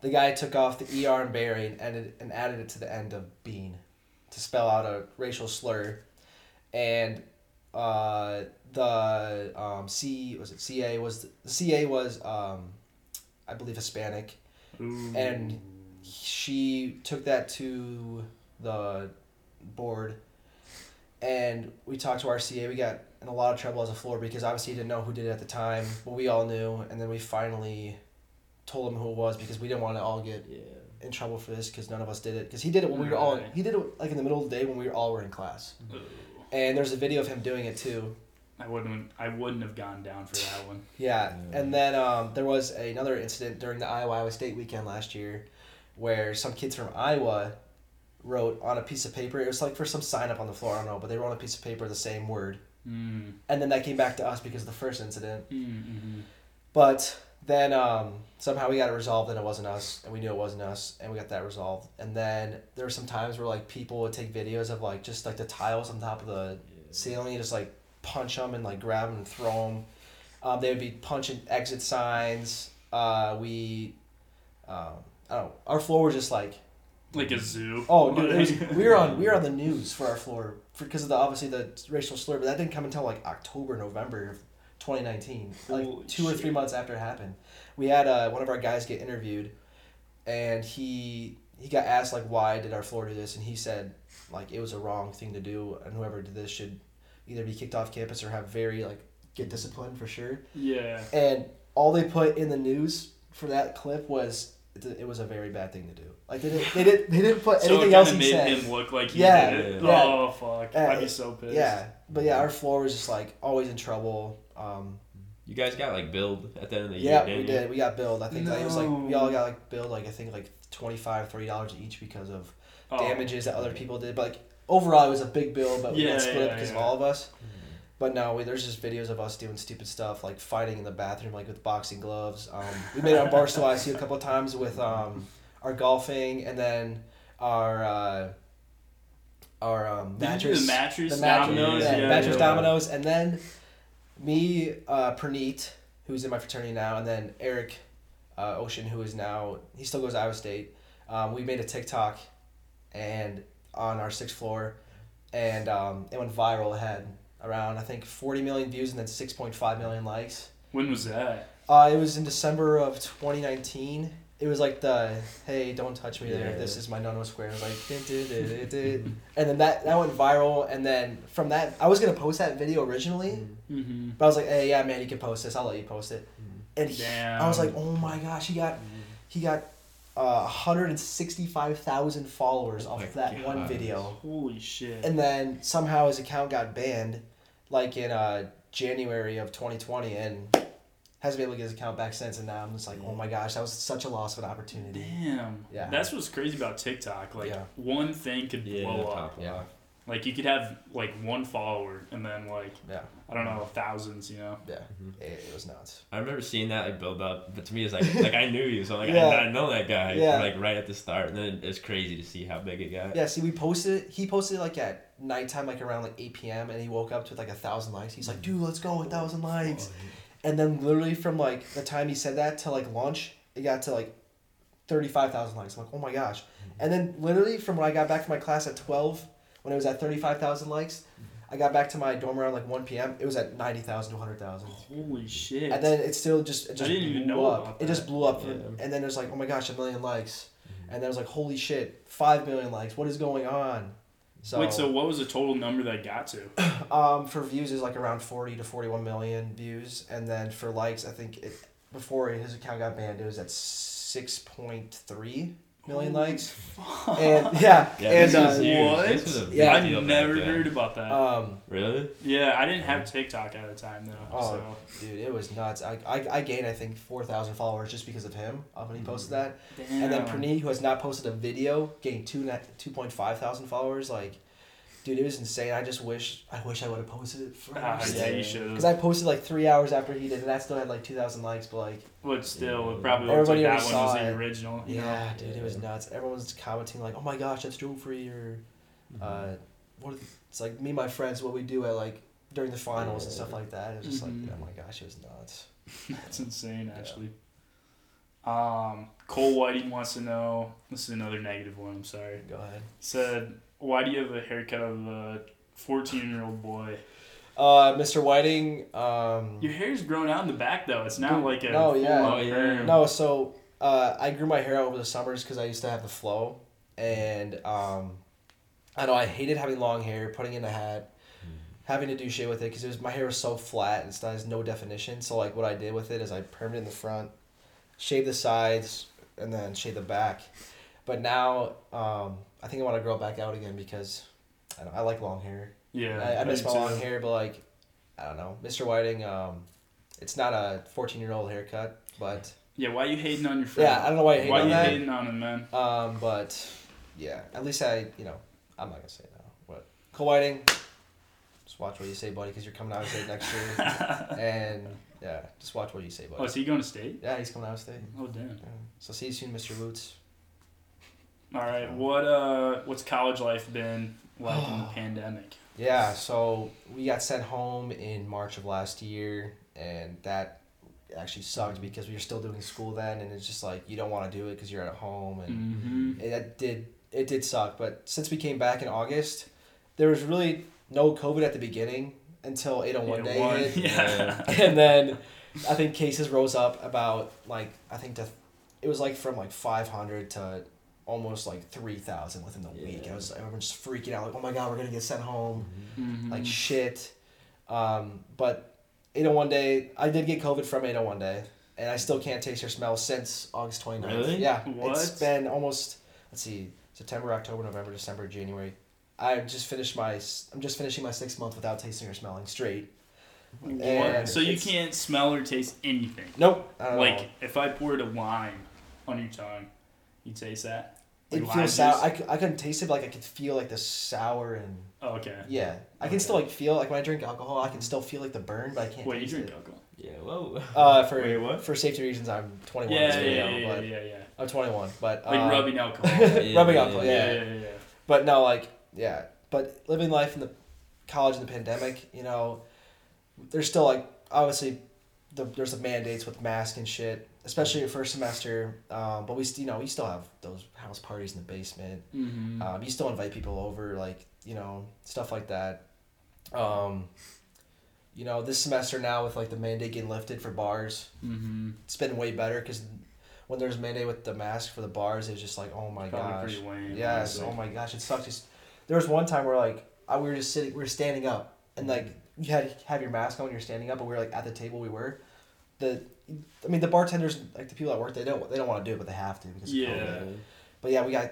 the guy took off the er and Barry and added and added it to the end of Bean, to spell out a racial slur, and uh, the um, C was it CA was the CA was um, I believe Hispanic Ooh. and she took that to the board and we talked to our CA. We got in a lot of trouble as a floor because obviously he didn't know who did it at the time, but we all knew. And then we finally told him who it was because we didn't want to all get Yeah. in trouble for this because none of us did it. Because he did it when we were all he did it like in the middle of the day when we were all were in class. Ooh. And there's a video of him doing it too. I wouldn't. I wouldn't have gone down for that one. Yeah, Yeah. and then um, there was another incident during the Iowa Iowa State weekend last year, where some kids from Iowa wrote on a piece of paper. It was like for some sign up on the floor. I don't know, but they wrote on a piece of paper the same word, Mm. and then that came back to us because of the first incident. Mm-hmm. But then um, somehow we got it resolved, and it wasn't us, and we knew it wasn't us, and we got that resolved. And then there were some times where like people would take videos of like just like the tiles on top of the ceiling and just like punch them and like grab them and throw them. Um, they would be punching exit signs. Uh, we, um, I don't know. Our floor was just like, Like a zoo. oh, dude, was, we were on we were on the news for our floor because of the obviously the racial slur, but that didn't come until like October, November of 2019, like Holy two or three months after it happened. We had uh, one of our guys get interviewed, and he he got asked like why did our floor do this, and he said like it was a wrong thing to do, and whoever did this should either be kicked off campus or have very like get disciplined for sure. Yeah. And all they put in the news for that clip was it it was a very bad thing to do. Like they didn't they didn't they didn't put So anything it else kind he of made said. him look like he Yeah, did it. yeah. Oh fuck! Uh, I'd be so pissed. Yeah, but yeah, our floor was just like always in trouble. Um, You guys got like billed at the end of the year. yeah, didn't we you? did. We got billed. I think like, it was like we all got like billed like I think like 25 30 dollars each because of Oh. damages that other people did. But like overall, it was a big bill, but we Yeah, got split yeah, because of all of us. Mhm. But no, we, there's just videos of us doing stupid stuff like fighting in the bathroom, like with boxing gloves. Um, we made it on Barstool ISU a couple of times with um, our golfing, and then our uh, our um, Did mattress, the mattress, the mattress, dominoes, yeah, yeah, mattress yeah. dominoes, and then me, uh, Praneet, who's in my fraternity now, and then Eric uh, Ocean, who is now he still goes to Iowa State. Um, we made a TikTok, and on our sixth floor, and um, it went viral. It had around I think forty million views and then six point five million likes. When was that? Uh, it was in December of twenty nineteen. It was like the hey, don't touch me there. Yeah. This is my Nono Square. It was like, "Dun, dun, dun, dun, dun." and then that that went viral. And then from that, I was gonna post that video originally, Mm-hmm. but I was like, hey, yeah, man, you can post this. I'll let you post it. And he, I was like, oh my gosh, he got he got uh, 165,000 followers Oh off my of that one video. Holy shit. And then somehow his account got banned, like in uh, January of 2020, and hasn't been able to get his account back since. And now I'm just like, oh my gosh, that was such a loss of an opportunity. Damn. Yeah. That's what's crazy about TikTok. Like Yeah. one thing could Yeah, blow up. Yeah. Like you could have like one follower and then like Yeah, I don't know thousands, you know. yeah, Mhm. it, it was nuts. I remember seeing that like build up, but to me it's like like I knew you, so like Yeah. I, I know that guy Yeah. like right at the start, and then it's crazy to see how big it got. Yeah, see, we posted. He posted like at nighttime, like around like eight p.m. and he woke up to like a thousand likes. He's like, "Dude, let's go, a thousand likes." And then literally from like the time he said that to like lunch, it got to like thirty five thousand likes. I'm like, "Oh my gosh!" And then literally from when I got back from my class at twelve, when it was at thirty five thousand likes, I got back to my dorm around like one p.m. It was at ninety thousand to hundred thousand. Holy shit. And then it still just it just blew up. It just blew up, Yeah. and then it was like, oh my gosh, a million likes, and then it was like, holy shit, five million likes. What is going on? So, Wait, so what was the total number that got to? um, for views is like around forty to forty one million views, and then for likes, I think it before his account got banned, it was at six point three million Holy likes, fuck. and yeah, Yeah, and this uh, huge. What? This was a Yeah. I deal back never then. heard about that. um, Really? yeah, I didn't have TikTok at the time though. Oh, so. dude, it was nuts. I, I, I gained I think four thousand followers just because of him uh, when he posted that. Damn. And then Damn. Praneet, who has not posted a video, gained two net two point five thousand followers. Like, dude, it was insane. I just wish I wish I would have posted it Ah, first. yeah, you Yeah. should Because. I posted like three hours after he did, and that still had like two thousand likes. But like, But still, Yeah. it probably looked like Everybody that one was saw the it. original. you yeah, know? dude, it was nuts. Everyone was commenting like, "Oh my gosh, that's Geoffroy," or uh, what? It's like me and my friends what we do at like during the finals and stuff like that. It was just Mhm. like, oh my gosh, it was nuts. That's insane, Yeah. actually. Um, Cole Whiting wants to know. This is another negative one. I'm sorry. Go ahead. Said, why do you have a haircut of a 14 year old boy? Uh, Mr. Whiting. Um, Your hair's grown out in the back though. It's not like a no, full yeah. on Oh, yeah. No, so uh, I grew my hair out over the summers because I used to have the flow, and um, I know I hated having long hair, putting in a hat, having to do shit with it because it was my hair was so flat and it has no definition. So like what I did with it is I permed it in the front, shaved the sides, and then shaved the back. But now um, I think I want to grow back out again because I, don't, I like long hair. Yeah. I, I miss my too. long hair, but like I don't know, Mr. Whiting. Um, it's not a fourteen year old haircut, but. Yeah, why you hating on your friend? Yeah, I don't know why you hate why on you that. hating on him, man? Um, but yeah, at least I, you know, I'm not gonna say no. But Cole Whiting, just watch what you say, buddy, because you're coming out of state next year, and yeah, just watch what you say, buddy. Oh, is he going to state? yeah, he's coming out of state. Oh, damn. Yeah. So see you soon, Mr. Boots. All right. What uh, what's college life been like in the pandemic? Yeah, so we got sent home in March of last year, and that actually sucked because we were still doing school then, and it's just like you don't want to do it because you're at home, and Mm-hmm. it, that did it did suck. But since we came back in August, there was really no COVID at the beginning until 801 day hit. Yeah. and then I think cases rose up about like I think to, it was like from like five hundred to almost like three thousand within the week. I was everyone just freaking out like oh my god we're gonna get sent home Mhm. like shit. Um, but 801 day I did get COVID from 801 day and I still can't taste or smell since August 29th. Really? Yeah. What? It's been almost let's see September October November December January. I just finished my I'm just finishing my six month without tasting or smelling straight. And So you can't smell or taste anything. Nope. Like know. if I poured a lime on your tongue, you taste that. It Like lime feels sour. juice? I, c- I couldn't taste it, but like I could feel like the sour and Oh, okay. yeah. I can still like feel like when I drink alcohol, I can still feel like the burn, but I can't. Wait, you drink it. alcohol? Yeah. Whoa. Uh, for Wait, what? for safety reasons, I'm 21. Yeah, yeah, yeah, yeah, but yeah, yeah. I'm 21, but Like um, rubbing alcohol. Yeah, rubbing alcohol, yeah, yeah. yeah, yeah, yeah. But no, like yeah, but living life in the college in the pandemic, you know, there's still like obviously the there's the mandates with mask and shit, especially your first semester. Um, but we st- you know we still have those house parties in the basement. Mm-hmm. Um, you still invite people over, like you know stuff like that. Um, you know, this semester now with like the mandate getting lifted for bars, mm-hmm. it's been way better because when there's mandate with the mask for the bars, it's just like oh my Probably gosh. lame. Yes. Oh my gosh, it sucks. Just there was one time where like I, we were just sitting, we were standing up, and like you had to have your mask on when you're standing up, but we were like at the table we were. The, I mean, the bartenders, like the people that work, they don't they don't want to do it, but they have to because of Yeah. COVID. But yeah, we got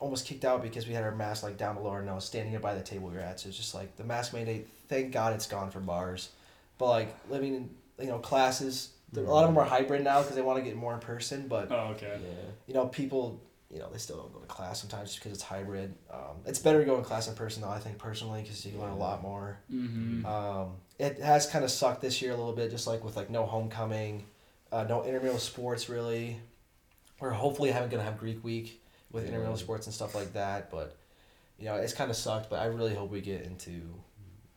almost kicked out because we had our mask like down below our nose, standing up by the table we were at. So it's just like the mask mandate. Thank God it's gone for bars, but like living in you know classes, there- a lot of them are hybrid now because they want to get more in person. But Oh, okay. Yeah. you know people you know, they still don't go to class sometimes just because it's hybrid. Um, it's better to go in class in person though, I think personally, because you learn a lot more. Mm-hmm. Um, it has kind of sucked this year a little bit, just like with like no homecoming, uh, no intramural sports really. We're hopefully having gonna have Greek week with Yeah. intramural sports and stuff like that, but you know it's kind of sucked. But I really hope we get into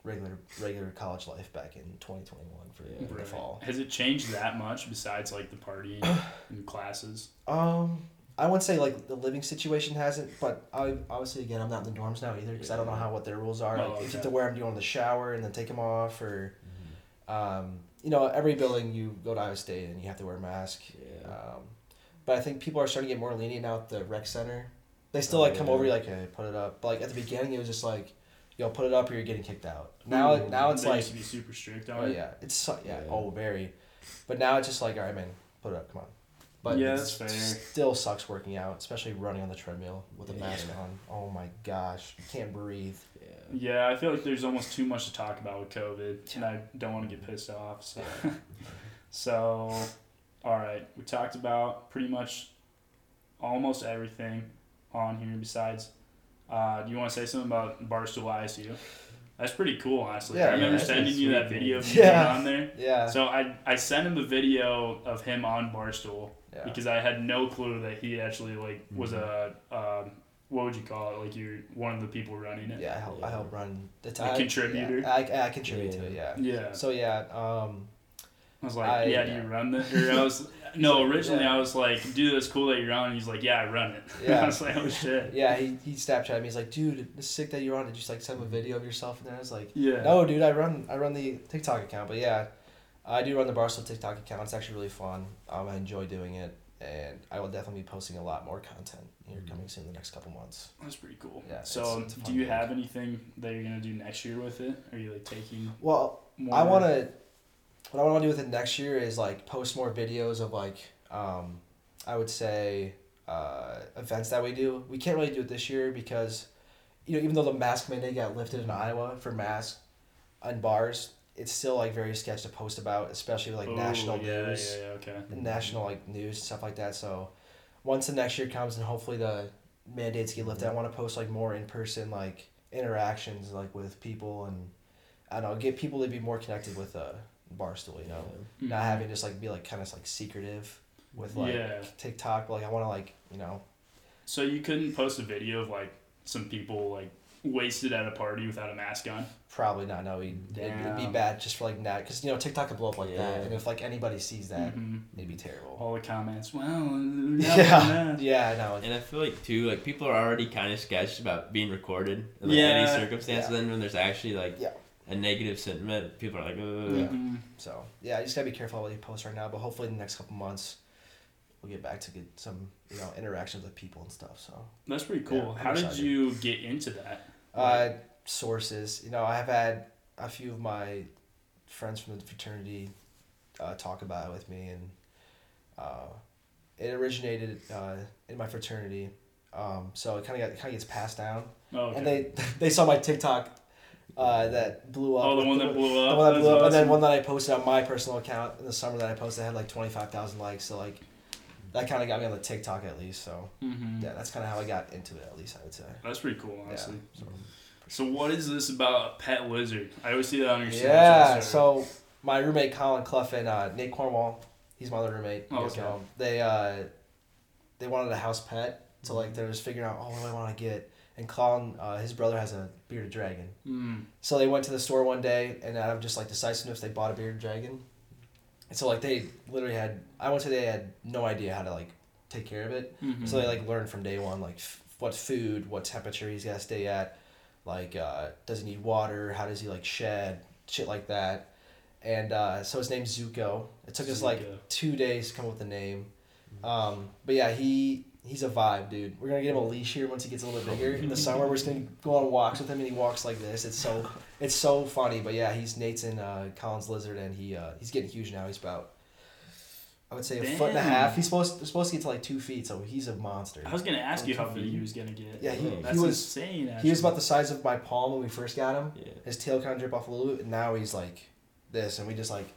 regular regular college life back in twenty twenty one for Yeah. the Right. fall. Has it changed that much besides like the party and classes? Um, I wouldn't say like the living situation hasn't, but I obviously again I'm not in the dorms now either because I don't know how what their rules are. Oh, like if you have to wear them, do you want to shower and then take them off, or um, you know every building you go to Iowa State and you have to wear a mask. Yeah. Um, but I think people are starting to get more lenient now at the rec center. They still Oh, like come yeah. over like hey put it up, but like at the beginning it was just like yo put it up or you're getting kicked out. Now Ooh, now it's like used to be super strict on oh it. yeah it's yeah, Yeah. oh very, but now it's just like all right man put it up come on. But Yeah, it's that's fair. still sucks working out, especially running on the treadmill with a Yeah. mask on. Oh my gosh, you can't breathe. Yeah. Yeah, I feel like there's almost too much to talk about with COVID, and I don't want to get pissed off. So, so all right, we talked about pretty much almost everything on here. Besides, uh, do you want to say something about Barstool ISU? That's pretty cool, honestly. Yeah, I remember yeah, sending you that video of thing. you being Yeah. on there. Yeah. So I, I sent him a video of him on Barstool yeah. because I had no clue that he actually like was a um, what would you call it? Like you're one of the people running it. yeah, I help. I help run the A I- contributor? Yeah, I, I contribute to it. Yeah. Yeah. So yeah, um, I was like, I- yeah, do you run that? Or I was, no, originally yeah. I was like, dude, that's cool that you're on. And he's like, yeah, I run it. Yeah. I was like, oh shit. yeah, he he Snapchatted me. He's like, dude, it's sick that you're on. Did you just like send a video of yourself? And then I was like, Yeah. no, dude, I run I run the TikTok account. But yeah, I do run the Barstool TikTok account. It's actually really fun. Um, I enjoy doing it, and I will definitely be posting a lot more content here coming soon in the next couple months. That's pretty cool. Yeah, So, it's- it's do you gig. have anything that you're gonna do next year with it? Are you like taking Well, more? I want to. What I want to do with it next year is like post more videos of like, um, I would say, uh, events that we do. We can't really do it this year because, you know, even though the mask mandate got lifted in Iowa for masks and bars, it's still like very sketch to post about, especially with, like Ooh, national yeah, news Yeah, yeah, okay. and national like news stuff like that. So, once the next year comes and hopefully the mandates get lifted, I want to post like more in person like interactions like with people and I don't know get people to be more connected with uh Barstool. You know, not Mhm. having just like be like kind of like secretive with like yeah. TikTok. But, like I want to like you know So you couldn't post a video of like some people like wasted at a party without a mask on. probably not know it'd, it'd be bad just for like that because you know TikTok could blow up like that and if like anybody sees that Mhm. it'd be terrible. All the comments. Well, Yeah, yeah, I know. And I feel like too, like people are already kind of sketched about being recorded in like, Yeah. any circumstance. Yeah. Then when there's actually like Yeah. a negative sentiment, people are like, Ugh. Yeah. Mhm. So yeah, you just gotta be careful what you post right now. But hopefully in the next couple months, we'll get back to get some you know interactions with people and stuff. So That's pretty cool. Yeah, I'm How did you get into that? Uh, sources, you know, I have had a few of my friends from the fraternity uh, talk about it with me, and uh, it originated uh, in my fraternity. Um, so it kind of got kind of gets passed down, Oh, okay. and they they saw my TikTok uh, that blew up. oh, the one that blew up. The one that That's blew up, and then one that I posted on my personal account in the summer that I posted had like twenty five thousand likes. So like, that kind of got me on the TikTok at least. So Mhm. yeah, that's kind of how I got into it. At least I would say. That's pretty cool, honestly. Yeah. So, So what is this about pet lizard? I always see that on your Snapchat yeah. So my roommate Colin Clough and uh, Nate Cornwall, he's my other roommate. You Oh, guys okay. know. They uh, they wanted a house pet, so like they was figuring out, oh, what do I want to get? And Colin, uh, his brother has a bearded dragon. Mm. So they went to the store one day, and out of just like decisiveness, they bought a bearded dragon. And so like they literally had, I won't say they had no idea how to like take care of it. Mhm. So they like learned from day one like f- what food, what temperature he's got to stay at, like uh, does he need water, how does he like shed, shit like that. And uh, so his name's Zuko. It took us like two days to come up with the name. Um, but yeah, he he's a vibe, dude. We're gonna get him a leash here once he gets a little bit bigger. In the summer, we're just gonna go on walks with him, and he walks like this. It's so it's so funny. But yeah, he's Nate's in uh, Colin's lizard, and he uh, he's getting huge now. He's about I would say a foot and a half. He's supposed they're supposed to get to like two feet, so he's a monster. I was gonna ask you how big Two he was gonna get. Yeah, he, That's he was insane. Actually. he was about the size of my palm when we first got him. Yeah. His tail kind of drip off a little bit, and now he's like this, and we just like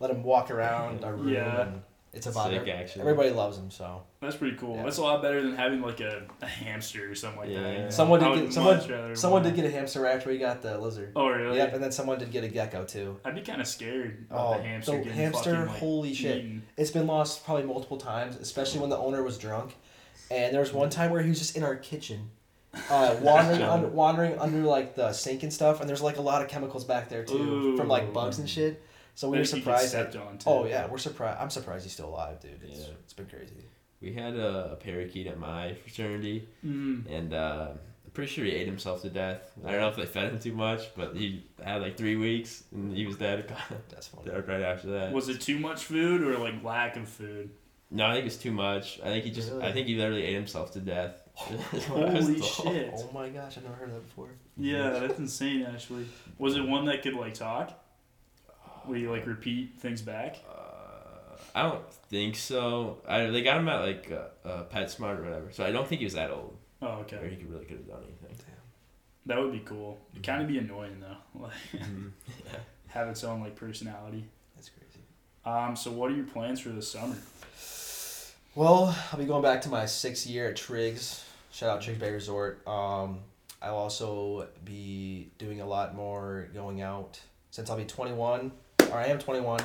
let him walk around our room. Yeah. And It's about Sick, every- actually. everybody loves him. So That's pretty cool. Yeah. That's a lot better than having like a, a hamster or something like that. Yeah. Someone did get- someone- someone did get a hamster after we got the lizard. Oh really? Yep, and then someone did get a gecko too. I'd be kind of scared about Oh, the hamster the getting hamster! fucking, like, holy shit! eaten. It's been lost probably multiple times, especially when the owner was drunk. And there was one time where he was just in our kitchen, uh, wandering under, wandering under like the sink and stuff. And there's like a lot of chemicals back there too, from like bugs and shit. So we Maybe were he surprised. That, on too. oh yeah, we're surprised. I'm surprised he's still alive, dude. It's, Yeah. it's been crazy. We had a, a parakeet at my fraternity, Mm. and uh, I'm pretty sure he ate himself to death. I don't know if they fed him too much, but he had like three weeks, and he was dead That's funny. right after that. Was it too much food or like lack of food? No, I think it's too much. I think he just. Really? I think he literally ate himself to death. That's what I was Holy shit. Oh my gosh, I've never heard of that before. Yeah, that's insane. Actually, was it one that could like talk? Would you like repeat things back? Uh, I don't think so. I, they got him at like uh, uh, PetSmart or whatever, so I don't think he was that old, Oh, or okay. he could really could have done anything. Damn. That would be cool. It'd kind of be annoying though. Like Mhm. yeah. have its own like personality. That's crazy. Um. So what are your plans for the summer? Well, I'll be going back to my sixth year at Triggs. Shout out Triggs Bay Resort. Um, I'll also be doing a lot more going out since I'll be 21, or I am 21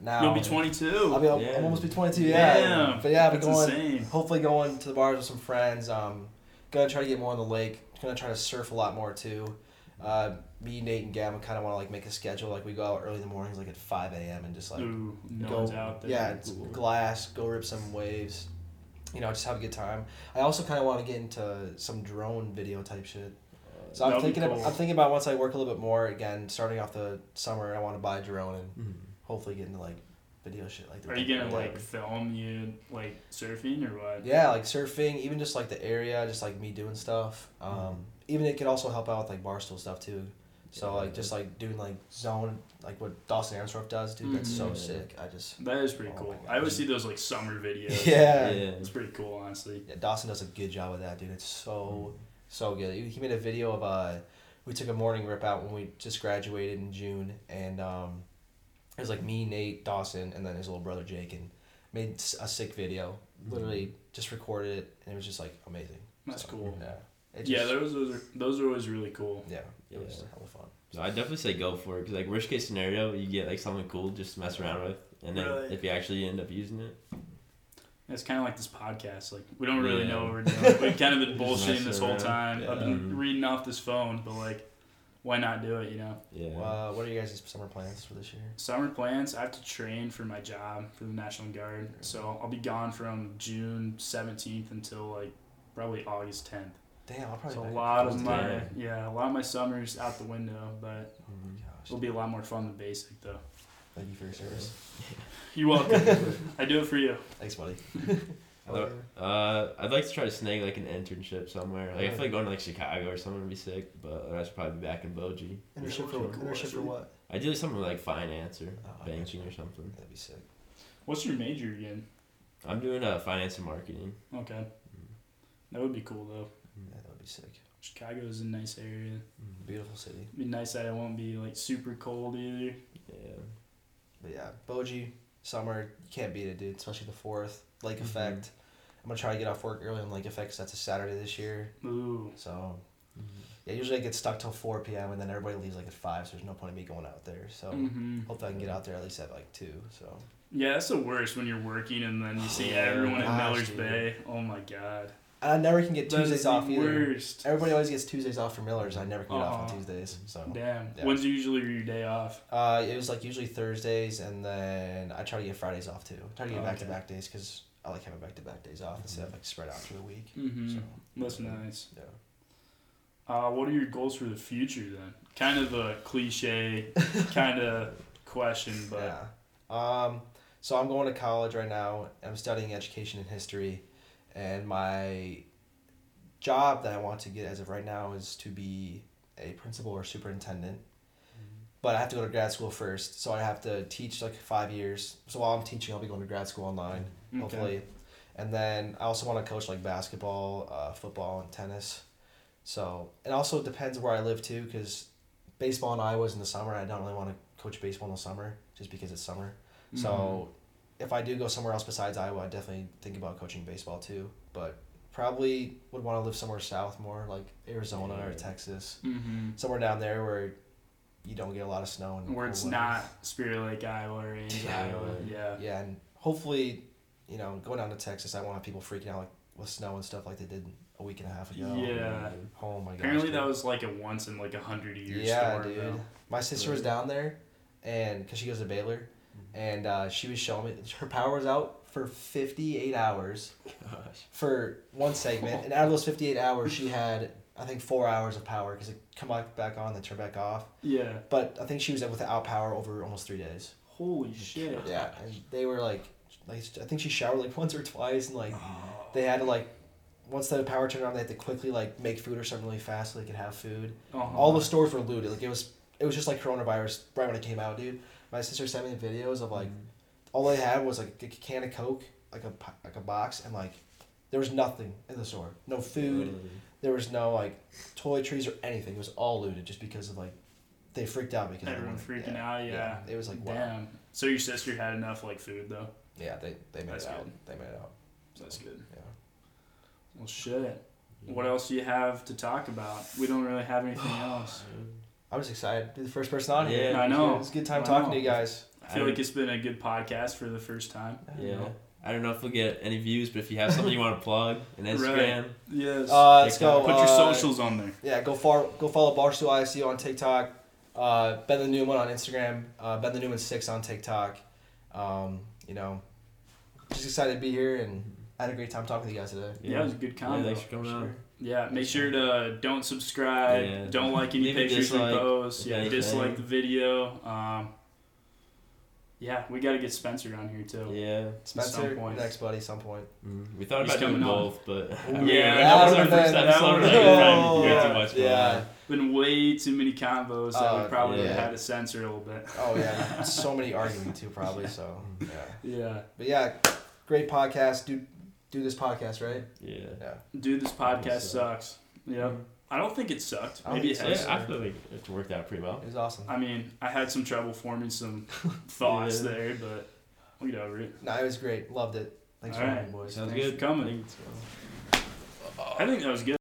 now. You'll be 22. I'll be I'll, Yeah. I'll almost be 22. Yeah. Damn, But yeah, I'll be That's going. insane. Hopefully, going to the bars with some friends. Um, gonna try to get more on the lake. Gonna try to surf a lot more too. Uh, me, Nate, and Gavin kind of want to like make a schedule. Like we go out early in the mornings, like at 5 a.m. and just like Ooh, no go, one's out there. Yeah, it's glass. Go rip some waves. You know, just have a good time. I also kind of want to get into some drone video type shit. So I'm That'd thinking. cool. Of, I'm thinking about once I work a little bit more again, starting off the summer. I want to buy a drone and Mhm. hopefully get into like video shit like. Are you gonna yeah. like film you like surfing or what? Yeah, like surfing, even just like the area, just like me doing stuff. Um, even it could also help out with like barstool stuff too. So Yeah. like just like doing like zone, like what Dawson Armstrong does, dude. That's so Mhm. sick. I just That is pretty Oh cool. my I always see those like summer videos. yeah. Yeah. It's pretty cool, honestly. Yeah, Dawson does a good job with that, dude. It's so so good. He he made a video of uh, we took a morning rip out when we just graduated in June, and um, it was like me, Nate, Dawson, and then his little brother Jake, and made a sick video. Literally just recorded it, and it was just like amazing. That's So, cool. Yeah. It Yeah, those those are those are always really cool. yeah, Yeah. it was hella fun. So I definitely say go for it because like worst case scenario, you get like something cool just to mess around with, and then Right. if you actually end up using it, It's kind of like this podcast. Like we don't really Yeah. know what we're doing. We've kind of been Just bullshitting this whole messing around. time. I've been reading off this phone, but like, why not do it? You know. yeah. Uh, what are you guys' summer plans for this year? Summer plans. I have to train for my job for the National Guard, so I'll be gone from June seventeenth until like probably August tenth. Damn, I'll probably. So a lot of Damn. my yeah, a lot of my summers out the window, but Oh my gosh. it'll be a lot more fun than basic though. Thank you for your service. You're welcome. I do it for you. Thanks, buddy. Hello. Uh, I'd like to try to snag like an internship somewhere. Like I feel like going to like Chicago or something would be sick, but I should probably be back in Boji. Internship for Cool, cool, internship for actually. what? Ideally something like finance or Oh, I banking gotcha. or something. That'd be sick. What's your major again? I'm doing uh, finance and marketing. Okay, that would be cool though. Yeah, that would be sick. Chicago is a nice area. Beautiful city. It'd be nice that it won't be like super cold either. Yeah. But yeah, Boji, summer, you can't beat it, dude. Especially the fourth. Lake Mhm. Effect. I'm gonna try to get off work early on Lake Effect 'cause that's a Saturday this year. Ooh, So yeah, usually I get stuck till four p.m. and then everybody leaves like at five. So there's no point in me going out there. So hmm hopefully I can get out there at least at like two. So yeah, that's the worst when you're working and then you see everyone at Miller's dude. Bay. Oh my god, I never can get That Tuesdays off either. worst. Everybody always gets Tuesdays off for Miller's. I never can get off on Uh-huh. Tuesdays. So Damn. Yeah. When's usually your day off? uh, it was like usually Thursdays, and then I try to get Fridays off too. I try to get Oh, back to back days because I like having back to back days off instead of like spread out through the week. Mm-hmm. So That's nice. yeah. Uh, what are your goals for the future then? Kind of a cliche kind of question, but Yeah. Um, so I'm going to college right now. I'm studying education and history, and my job that I want to get as of right now is to be a principal or superintendent. But I have to go to grad school first, so I have to teach like five years. So while I'm teaching, I'll be going to grad school online, Okay. hopefully. And then I also want to coach like basketball, uh, football, and tennis. So it also depends where I live too, because baseball in Iowa is in the summer. I don't really want to coach baseball in the summer just because it's summer. So if I do go somewhere else besides Iowa, I definitely think about coaching baseball too. But probably would want to live somewhere south more, like Arizona or Texas, Mm-hmm. somewhere down there where you don't get a lot of snow and Where it's not Spirit Lake, Iowa, or Yeah. Iowa. Yeah. Yeah, and hopefully, you know, going down to Texas, I won't have people freaking out like with snow and stuff like they did a week and a half ago. Yeah. Oh my gosh. Apparently dude. that was like a once in like a hundred years. yeah, storm. dude. though. My sister was down there, and because she goes to Baylor, and uh, she was showing me her power was out for fifty eight hours Gosh. for one segment, and out of those fifty eight hours, she had I think four hours of power because it come back back on, then turn back off. Yeah. But I think she was without power over almost three days. Holy shit. Yeah, and they were like, like I think she showered like once or twice, and like Oh. they had to like. Once the power turned on, they had to quickly like make food or something really fast so they could have food. Uh-huh. All the stores were looted. Like it was, it was just like coronavirus right when it came out, dude. My sister sent me videos of like, mm. all they had was like a can of Coke, like a like a box, and like, there was nothing in the store. No food. There was no like toiletries or anything. It was all looted just because of like, they freaked out because Everyone everyone- freaking out, yeah. It was like wow. Damn. So your sister had enough like food though. Yeah, they they made That's it out. good. They made it out. So that's good. Yeah. Well, shit. What else do you have to talk about? We don't really have anything else. I'm just excited. To be the first person on here. Yeah, I know. It's a good time I talking know. to you guys. I feel like it's been a good podcast for the first time. Yeah. I don't know if we'll get any views, but if you have something you want to plug, an Instagram, Yes. Uh, let's go. TikTok. Put your uh, socials on there. Yeah, go far, go follow Barstool ISU on TikTok. Uh, ben the Newman on Instagram. Uh, ben the Newman six on TikTok. Um, you know, just excited to be here and I had a great time talking to you guys today. Yeah, it was a good Yeah, thanks for coming on. Yeah, make sure to don't subscribe, Yeah. don't like any Leave pictures we post, yeah, dislike the video. Um, yeah, we got to get Spencer on here too. Yeah. Spencer, Some point. next buddy, some point. Mm. We thought He's about doing coming on. both, but Yeah, that was our first been- episode. Like, been- we tried to yeah, too much. yeah. Been way too many combos that Uh, we probably yeah. have had to censor a little bit. Oh yeah, so many arguing too probably. So yeah, Yeah, but yeah, great podcast. Do do this podcast right? Yeah. Yeah. dude, this podcast So- sucks. Yep. Mm-hmm. I don't think it sucked. I don't Maybe it think has. so. Yeah, I feel like it worked out pretty well. It was awesome. I mean, I had some trouble forming some thoughts Yeah. there, but we get over it. No, it was great. Loved it. Thanks for All having right. me, boys. Sounds Thanks good. for coming. I think that was good.